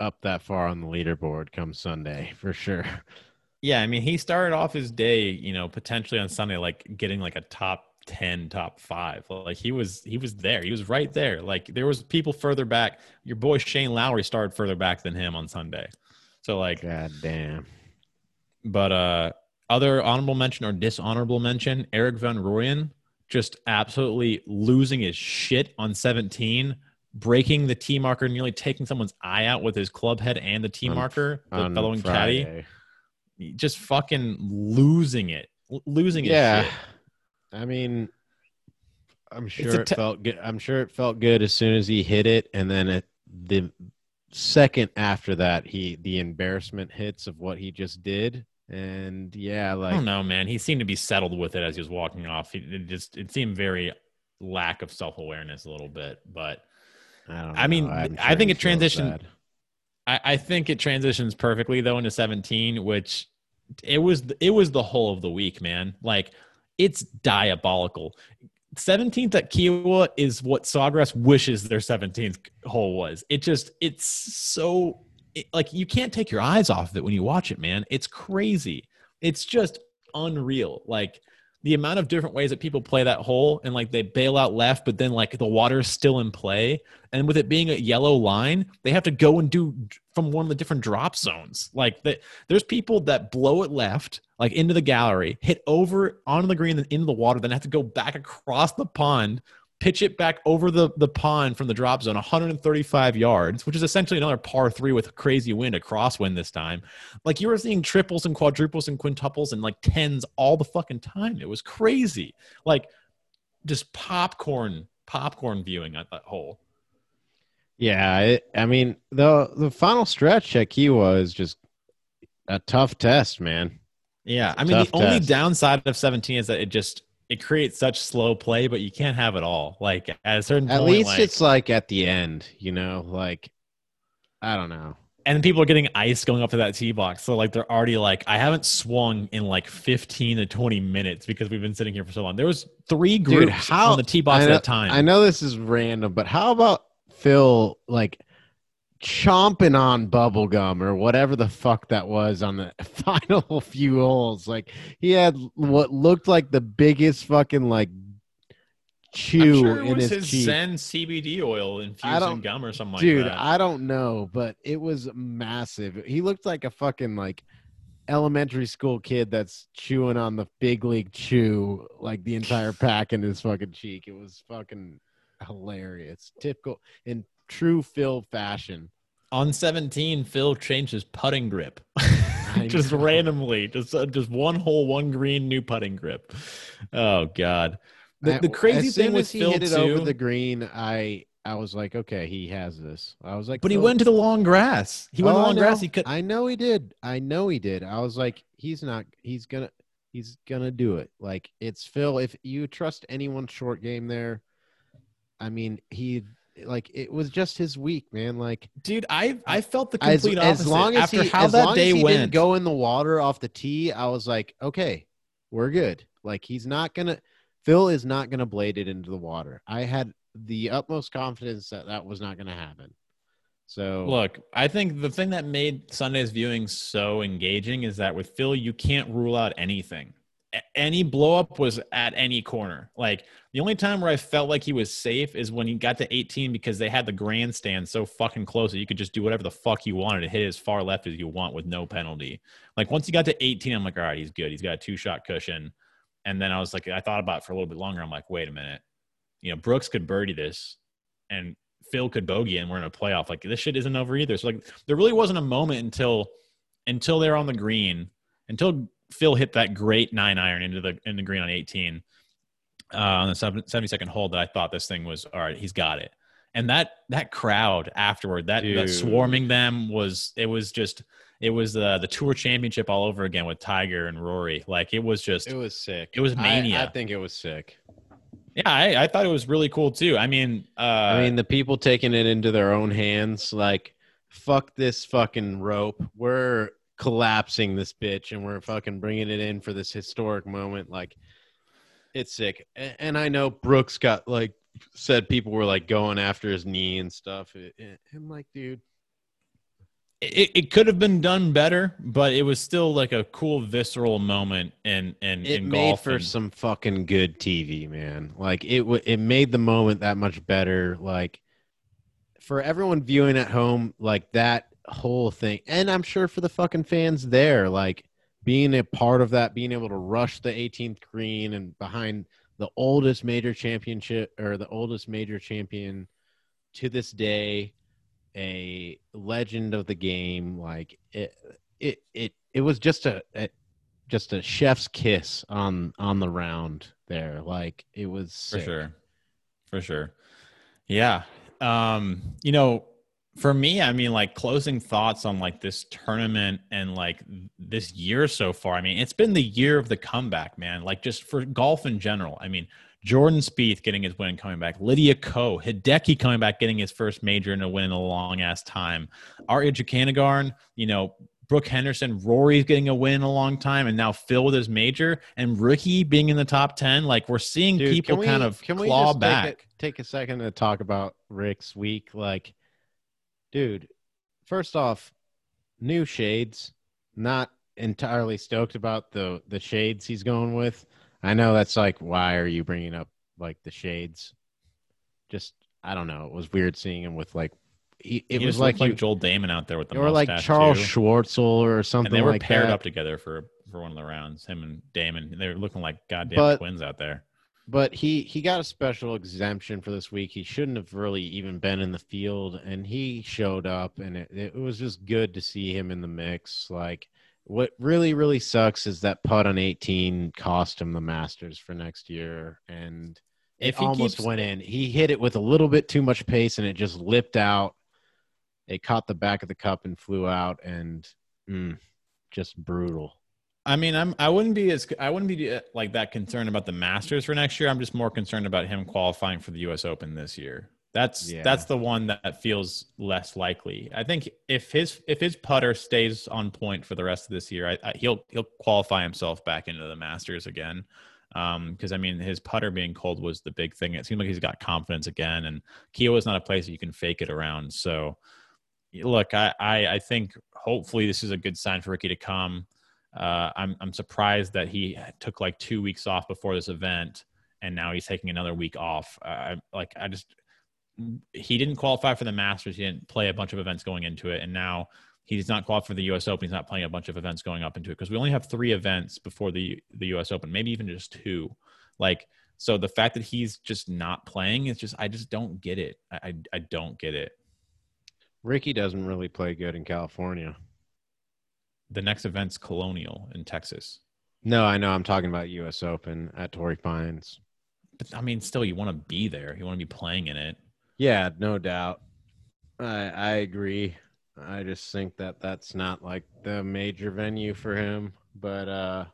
up that far on the leaderboard come Sunday <laughs> for sure. Yeah, I mean, he started off his day, you know, potentially on Sunday, like getting like a top ten, top five. Like he was, he was there. He was right there. Like there was people further back. Your boy Shane Lowry started further back than him on Sunday. So like, God damn. but uh, other honorable mention or dishonorable mention, Erik Van Rooyen just absolutely losing his shit on 17, breaking the tee marker, nearly taking someone's eye out with his club head and the tee On- marker, the bellowing caddy just fucking losing it, L- losing his Yeah. shit. I mean, I'm sure it felt good. I'm sure it felt good as soon as he hit it, and then it, the second after that, he the embarrassment hits of what he just did, and yeah, I like don't know, man. He seemed to be settled with it as he was walking off. He, it just it seemed very lack of self awareness a little bit, but I don't. I mean. I'm I sure think it transitioned- I, I think it transitions perfectly though into 17, which it was it was the whole of the week, man. Like it's diabolical. 17th at Kiawah is what Sawgrass wishes their 17th hole was. It just, it's so, it, like, you can't take your eyes off of it when you watch it, man. It's crazy. It's just unreal. Like, the amount of different ways that people play that hole and like they bail out left, but then like the water is still in play. And with it being a yellow line, they have to go and do from one of the different drop zones. Like that, there's people that blow it left, like into the gallery, hit over onto the green, then into the water, then have to go back across the pond pitch it back over the, the pond from the drop zone 135 yards, which is essentially another par three with crazy wind, a crosswind this time. Like you were seeing triples and quadruples and quintuples and like tens all the fucking time. It was crazy. Like just popcorn, popcorn viewing at that hole. Yeah, it, I mean the the final stretch at Kiawah is just a tough test, man. Yeah, I mean the test. only downside of 17 is that it just it creates such slow play, but you can't have it all. Like at a certain at point, least like, it's like at the end, you know, like I don't know. And people are getting ice going up to that tee box. So like they're already like, I haven't swung in like 15 to 20 minutes because we've been sitting here for so long. There was three groups Dude, how, on the tee box know, at that time. I know this is random, but how about Phil like chomping on bubblegum or whatever the fuck that was on the <laughs> final few holes. Like he had what looked like the biggest fucking like chew sure in his, his cheek. Zen CBD oil infused in gum or something dude, like that. I don't know, but it was massive. He looked like a fucking like elementary school kid that's chewing on the big league chew like the entire <sighs> pack in his fucking cheek. It was fucking hilarious. Typical in true Phil fashion on 17 phil changed his putting grip. <laughs> <laughs> Just randomly just uh, just one hole one green new putting grip. Oh god. The, the crazy as thing was he Phil hit it too, over the green i i was like okay he has this. I was like but he went to the long grass. He went oh, the long grass he could i know he did. I know he did. I was like he's not he's gonna he's gonna do it. Like it's phil. If you trust anyone short game there i mean he like it was just his week, man. Like, dude, I I felt the complete as, opposite. As long as After he, how as that long day as he went, didn't go in the water off the tee, I was like, okay, we're good. Like he's not gonna. Phil is not gonna blade it into the water. I had the utmost confidence that that was not gonna happen. So look, I think the thing that made Sunday's viewing so engaging is that with Phil, you can't rule out anything any blowup was at any corner. Like the only time where I felt like he was safe is when he got to 18 because they had the grandstand so fucking close that you could just do whatever the fuck you wanted to hit as far left as you want with no penalty. Like once he got to 18, I'm like, all right, he's good. He's got a two shot cushion. And then I was like, I thought about it for a little bit longer. I'm like, wait a minute. You know, Brooks could birdie this and Phil could bogey and we're in a playoff. Like this shit isn't over either. So like there really wasn't a moment until until they're on the green, until Phil hit that great nine iron into the in the green on 18 uh, on the 72nd hole that I thought this thing was all right. He's got it. And that that crowd afterward, that, that swarming them was it was just it was uh, the tour championship all over again with Tiger and Rory. Like it was just it was sick. It was mania. I, I think it was sick. Yeah, I, I, thought it was really cool too. I mean, uh, I mean, the people taking it into their own hands, like, fuck this fucking rope. We're collapsing this bitch and we're fucking bringing it in for this historic moment. Like, it's sick. And I know Brooks got like said people were like going after his knee and stuff. I'm like, dude. It, it could have been done better, but it was still like a cool visceral moment and and it in made golf for and, some fucking good TV, man. Like it w- it made the moment that much better. Like for everyone viewing at home, like that whole thing, and I'm sure for the fucking fans there, like being a part of that, being able to rush the 18th green and behind the oldest major championship or the oldest major champion to this day, a legend of the game. Like it, it, it, it was just a, a just a chef's kiss on on the round there. Like it was sick. for sure, for sure. Yeah, um, you know, for me, I mean, like closing thoughts on like this tournament and like this year so far. I mean, it's been the year of the comeback, man. Like just for golf in general. I mean, Jordan Spieth getting his win coming back, Lydia Ko, Hideki coming back, getting his first major in a win in a long ass time. Ariya Jutanugarn, you know, Brooke Henderson, Rory's getting a win a long time, and now Phil with his major and Rickie being in the top ten. Like we're seeing Dude, people we- kind of can we claw just take back. a- Take a, second to talk about Rick's week. Like, dude, first off, new shades. Not entirely stoked about the the shades he's going with. I know that's like, why are you bringing up like the shades? Just I don't know. It was weird seeing him with like. He, it He was like like you, Joel Dahmen out there with the or like Charles too. Schwartzel or something. and they were like paired that. up together for for one of the rounds. Him and Dahmen, they were looking like goddamn But- twins out there. But he he got a special exemption for this week. He shouldn't have really even been in the field, and he showed up, and it, it was just good to see him in the mix. Like what really really sucks is that putt on 18 cost him the Masters for next year, and it If he almost keeps- went in. He hit it with a little bit too much pace, and it just lipped out. It caught the back of the cup and flew out, and mm, just brutal. I mean, I'm I wouldn't be as I wouldn't be uh, like that concerned about the Masters for next year. I'm just more concerned about him qualifying for the U.S. Open this year. That's Yeah. that's the one that feels less likely. I think if his if his putter stays on point for the rest of this year, I, I, he'll he'll qualify himself back into the Masters again. Because I mean, his putter being cold was the big thing. It seemed like he's got confidence again, and Kiawah is not a place that you can fake it around. So, look, I, I I think hopefully this is a good sign for Rickie to come. Uh, I'm I'm surprised that he took like two weeks off before this event, and now he's taking another week off. Like I just he didn't qualify for the Masters. He didn't play a bunch of events going into it, and now he's not qualified for the U.S. Open. He's not playing a bunch of events going up into it because we only have three events before the the U.S. Open, maybe even just two. Like so, the fact that he's just not playing is just I just don't get it. I, I don't get it. Rickie doesn't really play good in California. The next event's Colonial in Texas. No, I know. I'm talking about U.S. Open at Torrey Pines. But I mean, still, you want to be there. You want to be playing in it. Yeah, no doubt. I I agree. I just think that that's not like the major venue for him. But uh,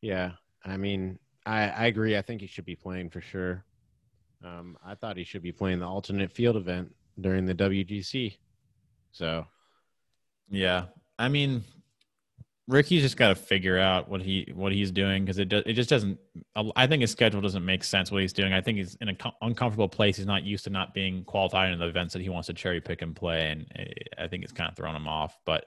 yeah, I mean, I I agree. I think he should be playing for sure. Um, I thought he should be playing the alternate field event during the WGC. So Yeah, I mean, Rickie's just got to figure out what he what he's doing because it do, it just doesn't. I think his schedule doesn't make sense what he's doing. I think he's in an uncomfortable place. He's not used to not being qualified in the events that he wants to cherry pick and play, and eh, I think it's kind of thrown him off. But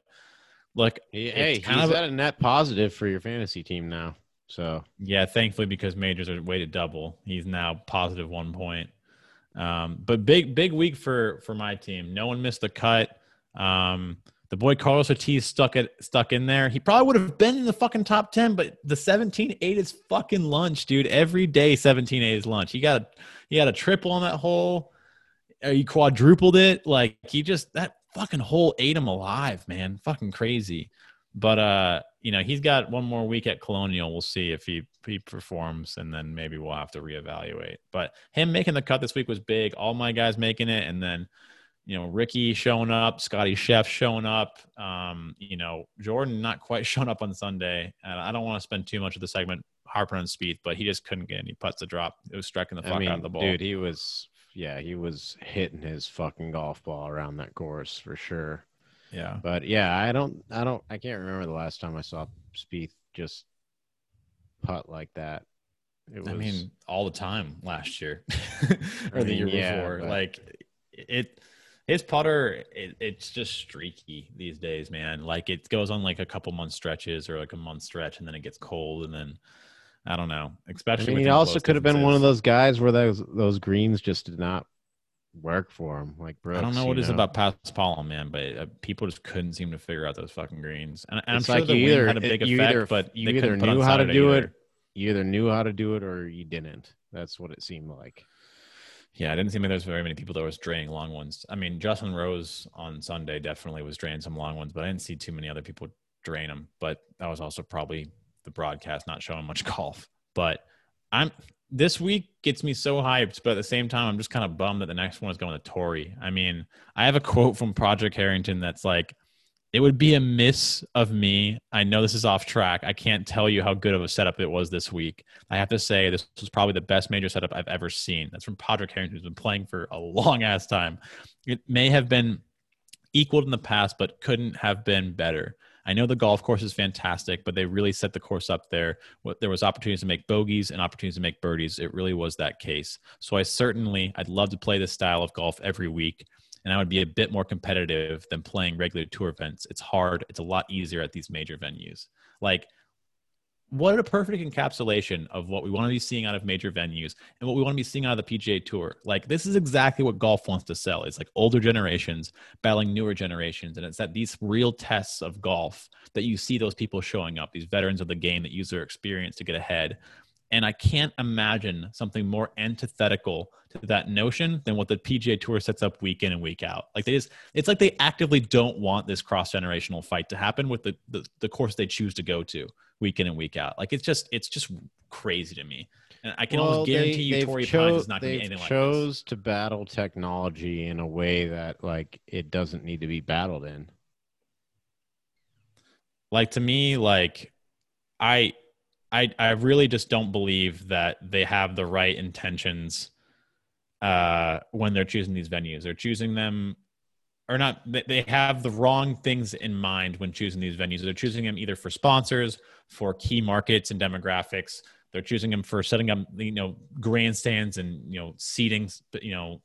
look, hey, he's of- at a net positive for your fantasy team now. So Yeah, thankfully because majors are weighted double, he's now positive one point. Um, but big big week for for my team. No one missed the cut. Um, the boy Carlos Ortiz stuck it stuck in there. He probably would have been in the fucking top ten, but the 17-8 is fucking lunch, dude. Every day 17-8 is lunch. He got a he got a triple on that hole. Uh, He quadrupled it. Like he just that fucking hole ate him alive, man. Fucking crazy. But uh, you know, he's got one more week at Colonial. We'll see if he he performs, and then maybe we'll have to reevaluate. But him making the cut this week was big. All my guys making it, and then you know Rickie showing up, Scotty Chef showing up. Um, you know Jordan not quite <laughs> showing up on Sunday, and I don't want to spend too much of the segment harping on Spieth, but he just couldn't get any putts to drop. It was striking the fuck I mean, out of the ball. dude, he was yeah, he was hitting his fucking golf ball around that course for sure. yeah. But yeah, I don't, I don't, I can't remember the last time I saw Spieth just putt like that. It was, I mean, all the time last year <laughs> or I the year yeah, before. but- Like it, his putter, it, it's just streaky these days, man. Like it goes on like a couple month stretches or like a month stretch, and then it gets cold, and then I don't know. I Especially, mean, he also could have been one of those guys where those those greens just did not work for him. Like, Brooks, I don't know what it is about Paspalum, man, but uh, people just couldn't seem to figure out those fucking greens. And, and I'm sure like the you wind either- had a big you effect, either- but you either couldn't put on knew how to do either. it, You either knew how to do it or you didn't. That's what it seemed like. Yeah, I didn't seem like there was very many people that was draining long ones. I mean, Justin Rose on Sunday definitely was draining some long ones, but I didn't see too many other people drain them. But that was also probably the broadcast not showing much <laughs> golf. But I'm this week gets me so hyped, but at the same time, I'm just kind of bummed that the next one is going to Torrey. I mean, I have a quote from Padraig Harrington that's like, it would be a miss of me. I know this is off track. I can't tell you how good of a setup it was this week. I have to say this was probably the best major setup I've ever seen. That's from Padraig Harrington, who's been playing for a <laughs> long ass time. It may have been equaled in the past, but couldn't have been better. I know the golf course is fantastic, but they really set the course up there. There was opportunities to make bogeys and opportunities to make birdies. It really was that case. So I certainly, I'd love to play this style of golf every week, and I would be a bit more competitive than playing regular tour events. It's hard. It's a lot easier at these major venues. Like what a perfect encapsulation of what we want to be seeing out of major venues and what we want to be seeing out of the PGA Tour. Like this is exactly what golf wants to sell. It's like older generations battling newer generations, and it's that these real tests of golf that you see those people showing up, these veterans of the game that use their experience to get ahead. And I can't imagine something more antithetical to that notion than what the PGA Tour sets up week in and week out. Like they just, it's like they actively don't want this cross generational fight to happen with the, the the course they choose to go to week in and week out. Like it's just it's just crazy to me. And I can well, almost guarantee they, you Torrey cho- Pines is not going to be anything like chose to battle technology in a way that like it doesn't need to be battled in. Like to me, like I I I really just don't believe that they have the right intentions uh when they're choosing these venues. They're choosing them or not they have the wrong things in mind when choosing these venues they're choosing them either for sponsors for key markets and demographics they're choosing them for setting up you know grandstands and you know seating you know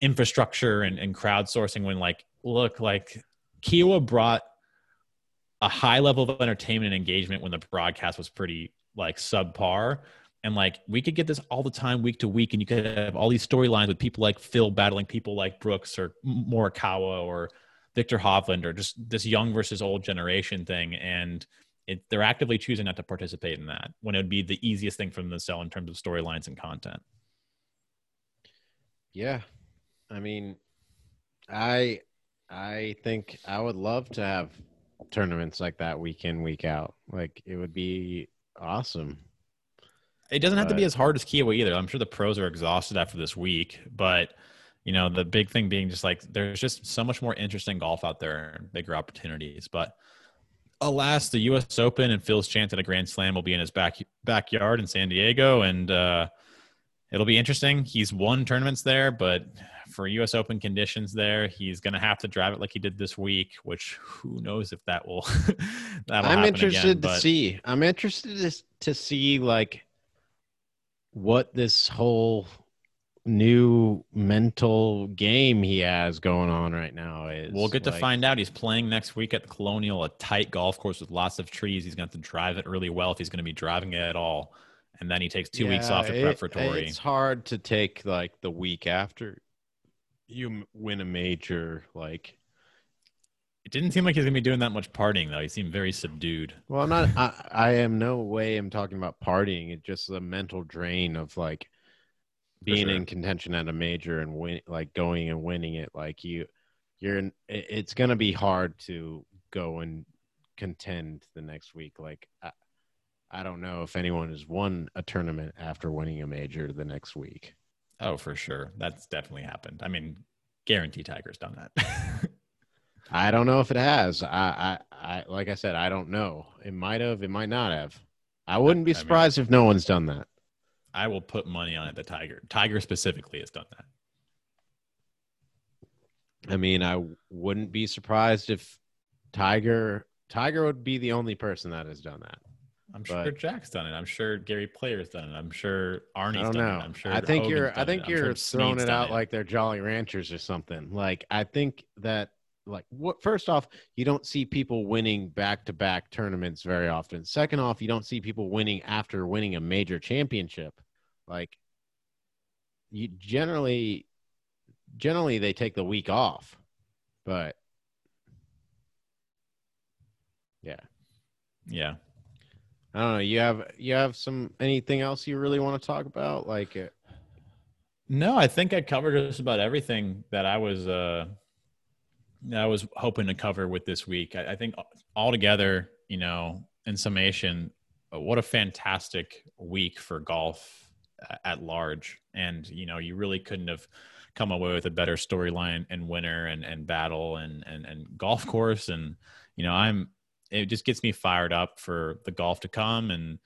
infrastructure and, and crowdsourcing when like look like Kiawah brought a high level of entertainment and engagement when the broadcast was pretty like subpar. And like we could get this all the time week to week and you could have all these storylines with people like phil battling people like brooks or morikawa or Viktor hovland or just this young versus old generation thing. And it, they're actively choosing not to participate in that when it would be the easiest thing for them to sell in terms of storylines and content. Yeah. I mean i i think i would love to have tournaments like that week in week out like it would be awesome it doesn't have to be as hard as Kiawah either. I'm sure the pros are exhausted after this week, but you know, the big thing being just like there's just so much more interesting golf out there and bigger opportunities. But alas, the U.S. Open and Phil's chance at a Grand Slam will be in his back backyard in San Diego, and uh, it'll be interesting. He's won tournaments there, but for U.S. Open conditions there, he's going to have to drive it like he did this week. Which who knows if that will. <laughs> I'm interested again, to see. I'm interested to, to see like what this whole new mental game he has going on right now is. We'll get like, to find out. He's playing next week at the Colonial, a tight golf course with lots of trees. He's going to, to drive it really well if he's going to be driving it at all. And then he takes two yeah, weeks off to prep for Torrey. It's hard to take like the week after you win a major, like it didn't seem like he's gonna be doing that much partying though. He seemed very subdued. Well, I'm not. I, I am no way. I'm talking about partying. It's just the mental drain of like being sure. in contention at a major and win, like going and winning it. Like you, you're. In, it's gonna be hard to go and contend the next week. Like I, I don't know if anyone has won a tournament after winning a major the next week. Oh, for sure. That's definitely happened. I mean, guarantee Tiger's done that. <laughs> I don't know if it has. I, I, I like I said, I don't know. It might have. It might not have. I wouldn't be surprised I mean, if no one's done that. I will put money on it. The Tiger, Tiger specifically, has done that. I mean, I wouldn't be surprised if Tiger Tiger would be the only person that has done that. I'm sure but, Jack's done it. I'm sure Gary Player's done it. I'm sure Arnie's done it. I don't know. It. I'm sure I think Hogan's you're I think you're sure throwing it out it. like they're Jolly Ranchers or something. Like I think that like what first off you don't see people winning back-to-back tournaments very often second off you don't see people winning after winning a major championship like you generally generally they take the week off but yeah yeah i don't know you have you have some anything else you really want to talk about like it uh, no i think i covered just about everything that i was uh I was hoping to cover with this week. I, I think altogether, you know, in summation, uh, what a fantastic week for golf at large. And, you know, you really couldn't have come away with a better storyline and winner and, and battle and, and, and golf course. And, you know, I'm, it just gets me fired up for the golf to come. And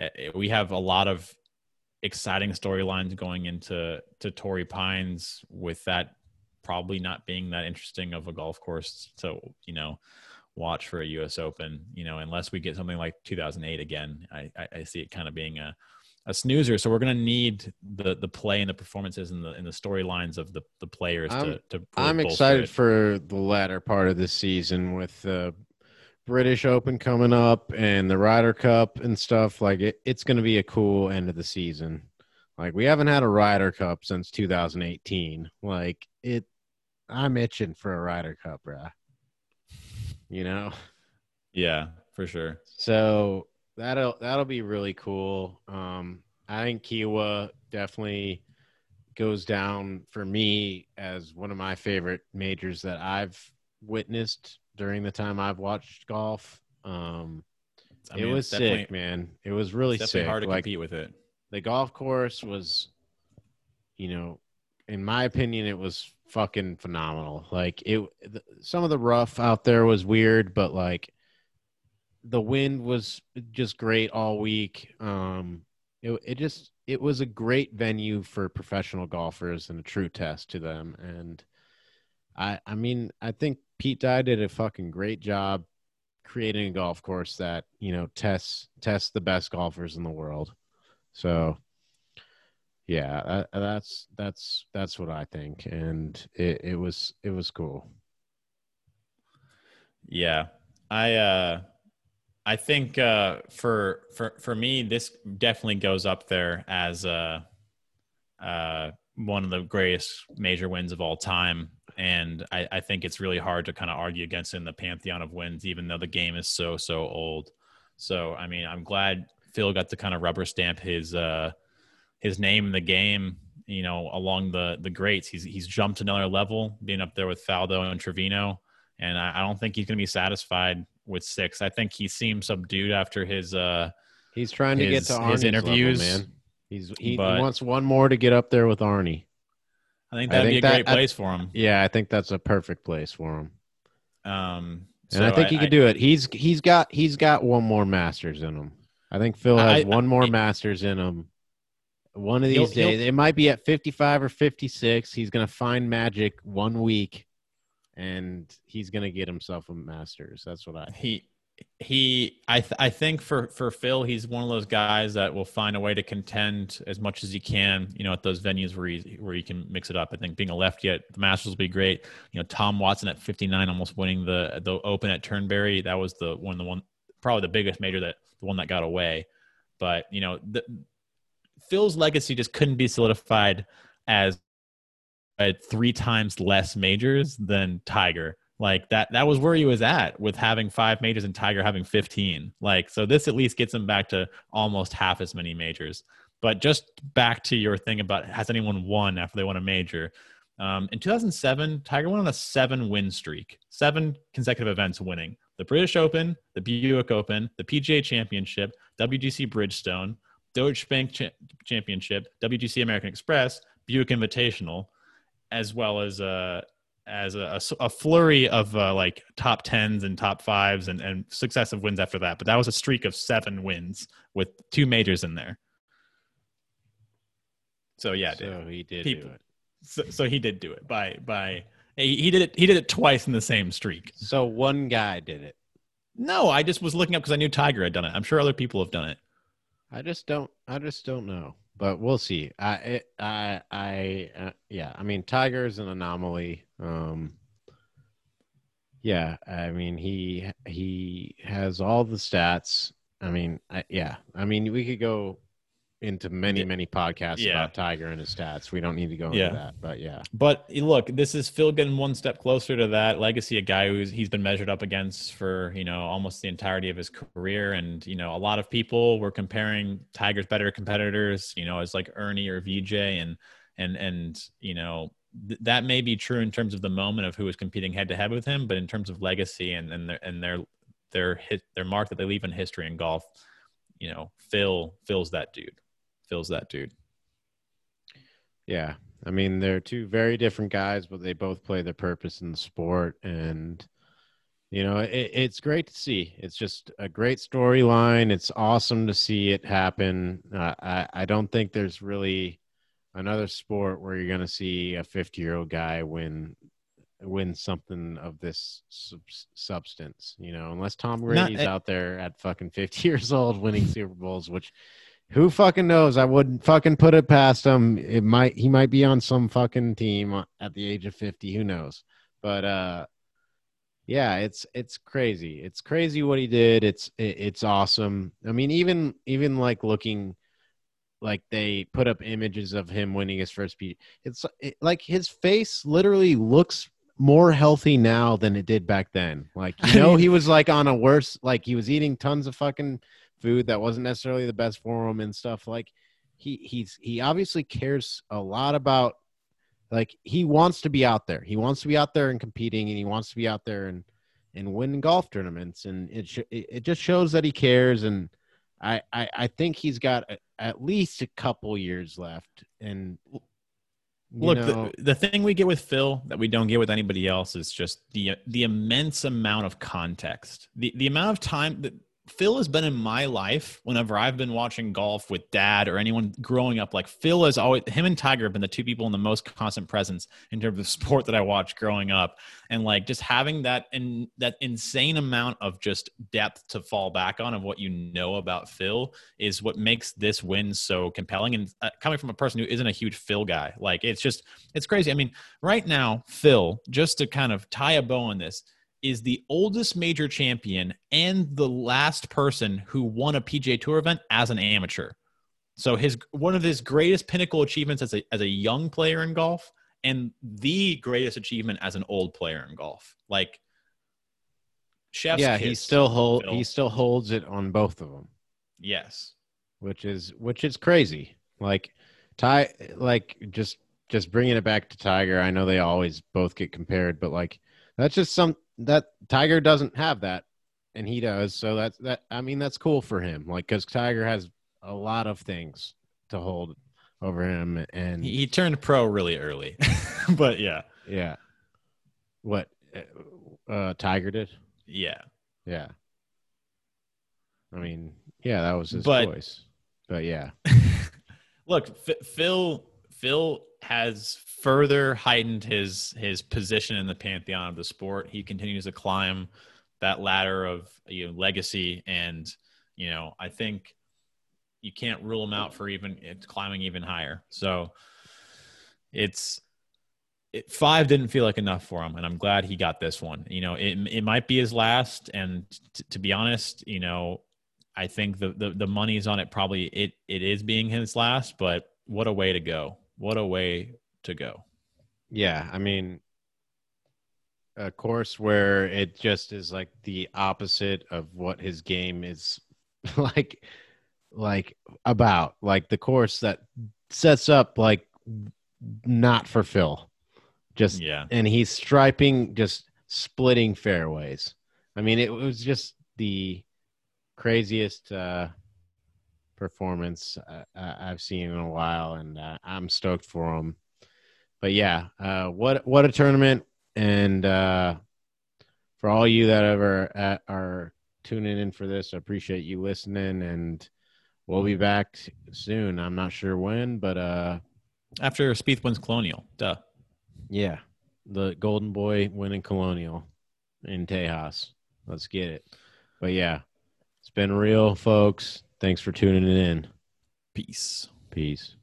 uh, we have a lot of exciting storylines going into to Torrey Pines with that probably not being that interesting of a golf course to you know watch for a U.S. Open. You know, unless we get something like 2008 again, I, I, I see it kind of being a a snoozer. So we're going to need the the play and the performances and the and the storylines of the the players I'm, to. to I'm excited it. for the latter part of the season with the British Open coming up and the Ryder Cup and stuff. Like it, it's going to be a cool end of the season. Like we haven't had a Ryder Cup since 2018. Like it, I'm itching for a Ryder Cup, bruh. You know. Yeah, for sure. So that'll that'll be really cool. Um, I think Kiawah definitely goes down for me as one of my favorite majors that I've witnessed during the time I've watched golf. Um, I it was sick, man. It was really it's definitely sick. hard to like compete with it. the golf course was, you know, in my opinion, it was fucking phenomenal. Like it, th- some of the rough out there was weird, but like the wind was just great all week. Um, it it just it was a great venue for professional golfers and a true test to them. And I I mean I think Pete Dye did a fucking great job creating a golf course that you know tests tests the best golfers in the world. So yeah, that, that's that's that's what I think, and it, it was it was cool. Yeah. I uh I think uh for for for me this definitely goes up there as uh uh one of the greatest major wins of all time. And I, I think it's really hard to kind of argue against in the pantheon of wins, even though the game is so so old. So I mean, I'm glad Phil got to kind of rubber stamp his uh his name in the game, you know, along the the greats. He's he's jumped another level, being up there with Faldo and Trevino and I, I don't think he's going to be satisfied with six. I think he seemed subdued after his. uh He's trying to get to his interviews, level, man. He's he, he wants one more to get up there with Arnie. I think that'd think be a that- great I- place for him. Yeah, I think that's a perfect place for him, Um, and I so think he could do it. He's he's got he's got one more Masters in him. I think Phil has I- one more I- Masters in him. One of He'll- these days, it might be at fifty-five or fifty-six. He's gonna find magic one week, and he's gonna get himself a Masters. That's what I. he he I th- I think for for Phil he's one of those guys that will find a way to contend as much as he can you know at those venues where he where he can mix it up. I think being a lefty at the Masters will be great. You know Tom Watson at 59 almost winning the the Open at Turnberry that was the one the one probably the biggest major that the one that got away. But you know the Phil's legacy just couldn't be solidified as at three times less majors than Tiger. Like that that was where he was at with having five majors and Tiger having 15. Like so this at least gets him back to almost half as many majors. But just back to your thing about has anyone won after they won a major? Um, in 2007, Tiger went on a seven win streak, seven consecutive events winning the British Open, the Buick Open, the PGA Championship, WGC Bridgestone, Deutsche Bank Cha- Championship, WGC American Express, Buick Invitational, as well as uh, as a flurry of uh, like top tens and top fives and, and successive wins after that. But that was a streak of seven wins with two majors in there. So yeah, so he did People- do it. So, so he did do it by by he, he did it he did it twice in the same streak. So one guy did it. No, I just was looking up because I knew Tiger had done it. I'm sure other people have done it. I just don't. I just don't know. But we'll see. I. It, I. I. Uh, yeah. I mean, Tiger is an anomaly. Um. Yeah. I mean, he he has all the stats. I mean, I, yeah. I mean, we could go into many many podcasts Yeah. about Tiger and his stats. We don't need to go Yeah. into that. But yeah. But eh, look, this is Phil getting one step closer to that legacy. A guy who's he's been measured up against for you know almost the entirety of his career, and you know a lot of people were comparing Tiger's better competitors, you know, as like Ernie or Vijay, and and and you know th- that may be true in terms of the moment of who was competing head to head with him, but in terms of legacy and and their and their their hit their mark that they leave in history in golf, you know, Phil Phil's that dude. Phil's that dude. Yeah. I mean, they're two very different guys, but they both play their purpose in the sport. And, you know, it, it's great to see. It's just a great storyline. It's awesome to see it happen. Uh, I, I don't think there's really another sport where you're going to see a 50 year old guy win win something of this sub- substance. You know, unless Tom Brady's Not- out there at fucking 50 <laughs> years old winning Super Bowls, which who fucking knows? I wouldn't fucking put it past him. It might he might be on some fucking team at the age of 50. Who knows? But uh yeah, it's it's crazy. It's crazy what he did. It's it, it's awesome. I mean, even even like looking like they put up images of him winning his first beat. It's it, like his face literally looks more healthy now than it did back then. Like you <laughs> know, he was like on a worse like he was eating tons of fucking food that wasn't necessarily the best for him and stuff. Like he he's he obviously cares a lot about like he wants to be out there. He wants to be out there and competing, and he wants to be out there and and win golf tournaments. And it sh- it just shows that he cares. And I I, I think he's got a, at least a couple years left. And Look, know, the, the thing we get with Phil that we don't get with anybody else is just the the immense amount of context. The the amount of time that Phil has been in my life whenever I've been watching golf with dad or anyone growing up. Like Phil has always him and Tiger have been the two people in the most constant presence in terms of <laughs> sport that I watched growing up. And like just having that and that insane amount of just depth to fall back on of what you know about Phil is what makes this win so compelling. And uh, coming from a person who isn't a huge Phil guy, like it's just it's crazy. I mean, right now, Phil, just to kind of tie a bow on this, is the oldest major champion and the last person who won a PGA Tour event as an amateur. So his one of his greatest pinnacle achievements as a as a young player in golf and the greatest achievement as an old player in golf. Like chef's yeah, he still hold Phil. he still holds it on both of them. yes. which is which is crazy. Like Ty, like just just bringing it back to Tiger. I know they always both get compared, but like that's just some that Tiger doesn't have that, and he does. So that's that. I mean, that's cool for him. Like because Tiger has a lot of things to hold over him, and He, he turned pro really early. <laughs> but yeah. yeah, what uh, uh, Tiger did. Yeah. Yeah, I mean, yeah, that was his But- choice. But yeah, <laughs> Look, F- Phil Phil has further heightened his his position in the pantheon of the sport. He continues to climb that ladder of you know legacy, and you know I think you can't rule him out for even it's climbing even higher. So it's it, five didn't feel like enough for him, and I'm glad he got this one. You know, it it might be his last, and t- to be honest, you know, I think the, the the money's on it. Probably it it is being his last, but what a way to go! What a way to go! Yeah, I mean, a course where it just is like the opposite of what his game is <laughs> like, like about, like the course that sets up like not for Phil, just Yeah, and he's striping, just splitting fairways. I mean, it was just the craziest uh, performance uh, uh, I've seen in a while, and uh, I'm stoked for him. But yeah, uh, what what a tournament! And uh, for all you that ever uh, are tuning in for this, I appreciate you listening, and we'll be back soon. I'm not sure when, but uh, after Spieth wins Colonial, duh. yeah, the Golden Boy winning Colonial in Tejas. Let's get it. But yeah, it's been real, folks. Thanks for tuning in. Peace. Peace.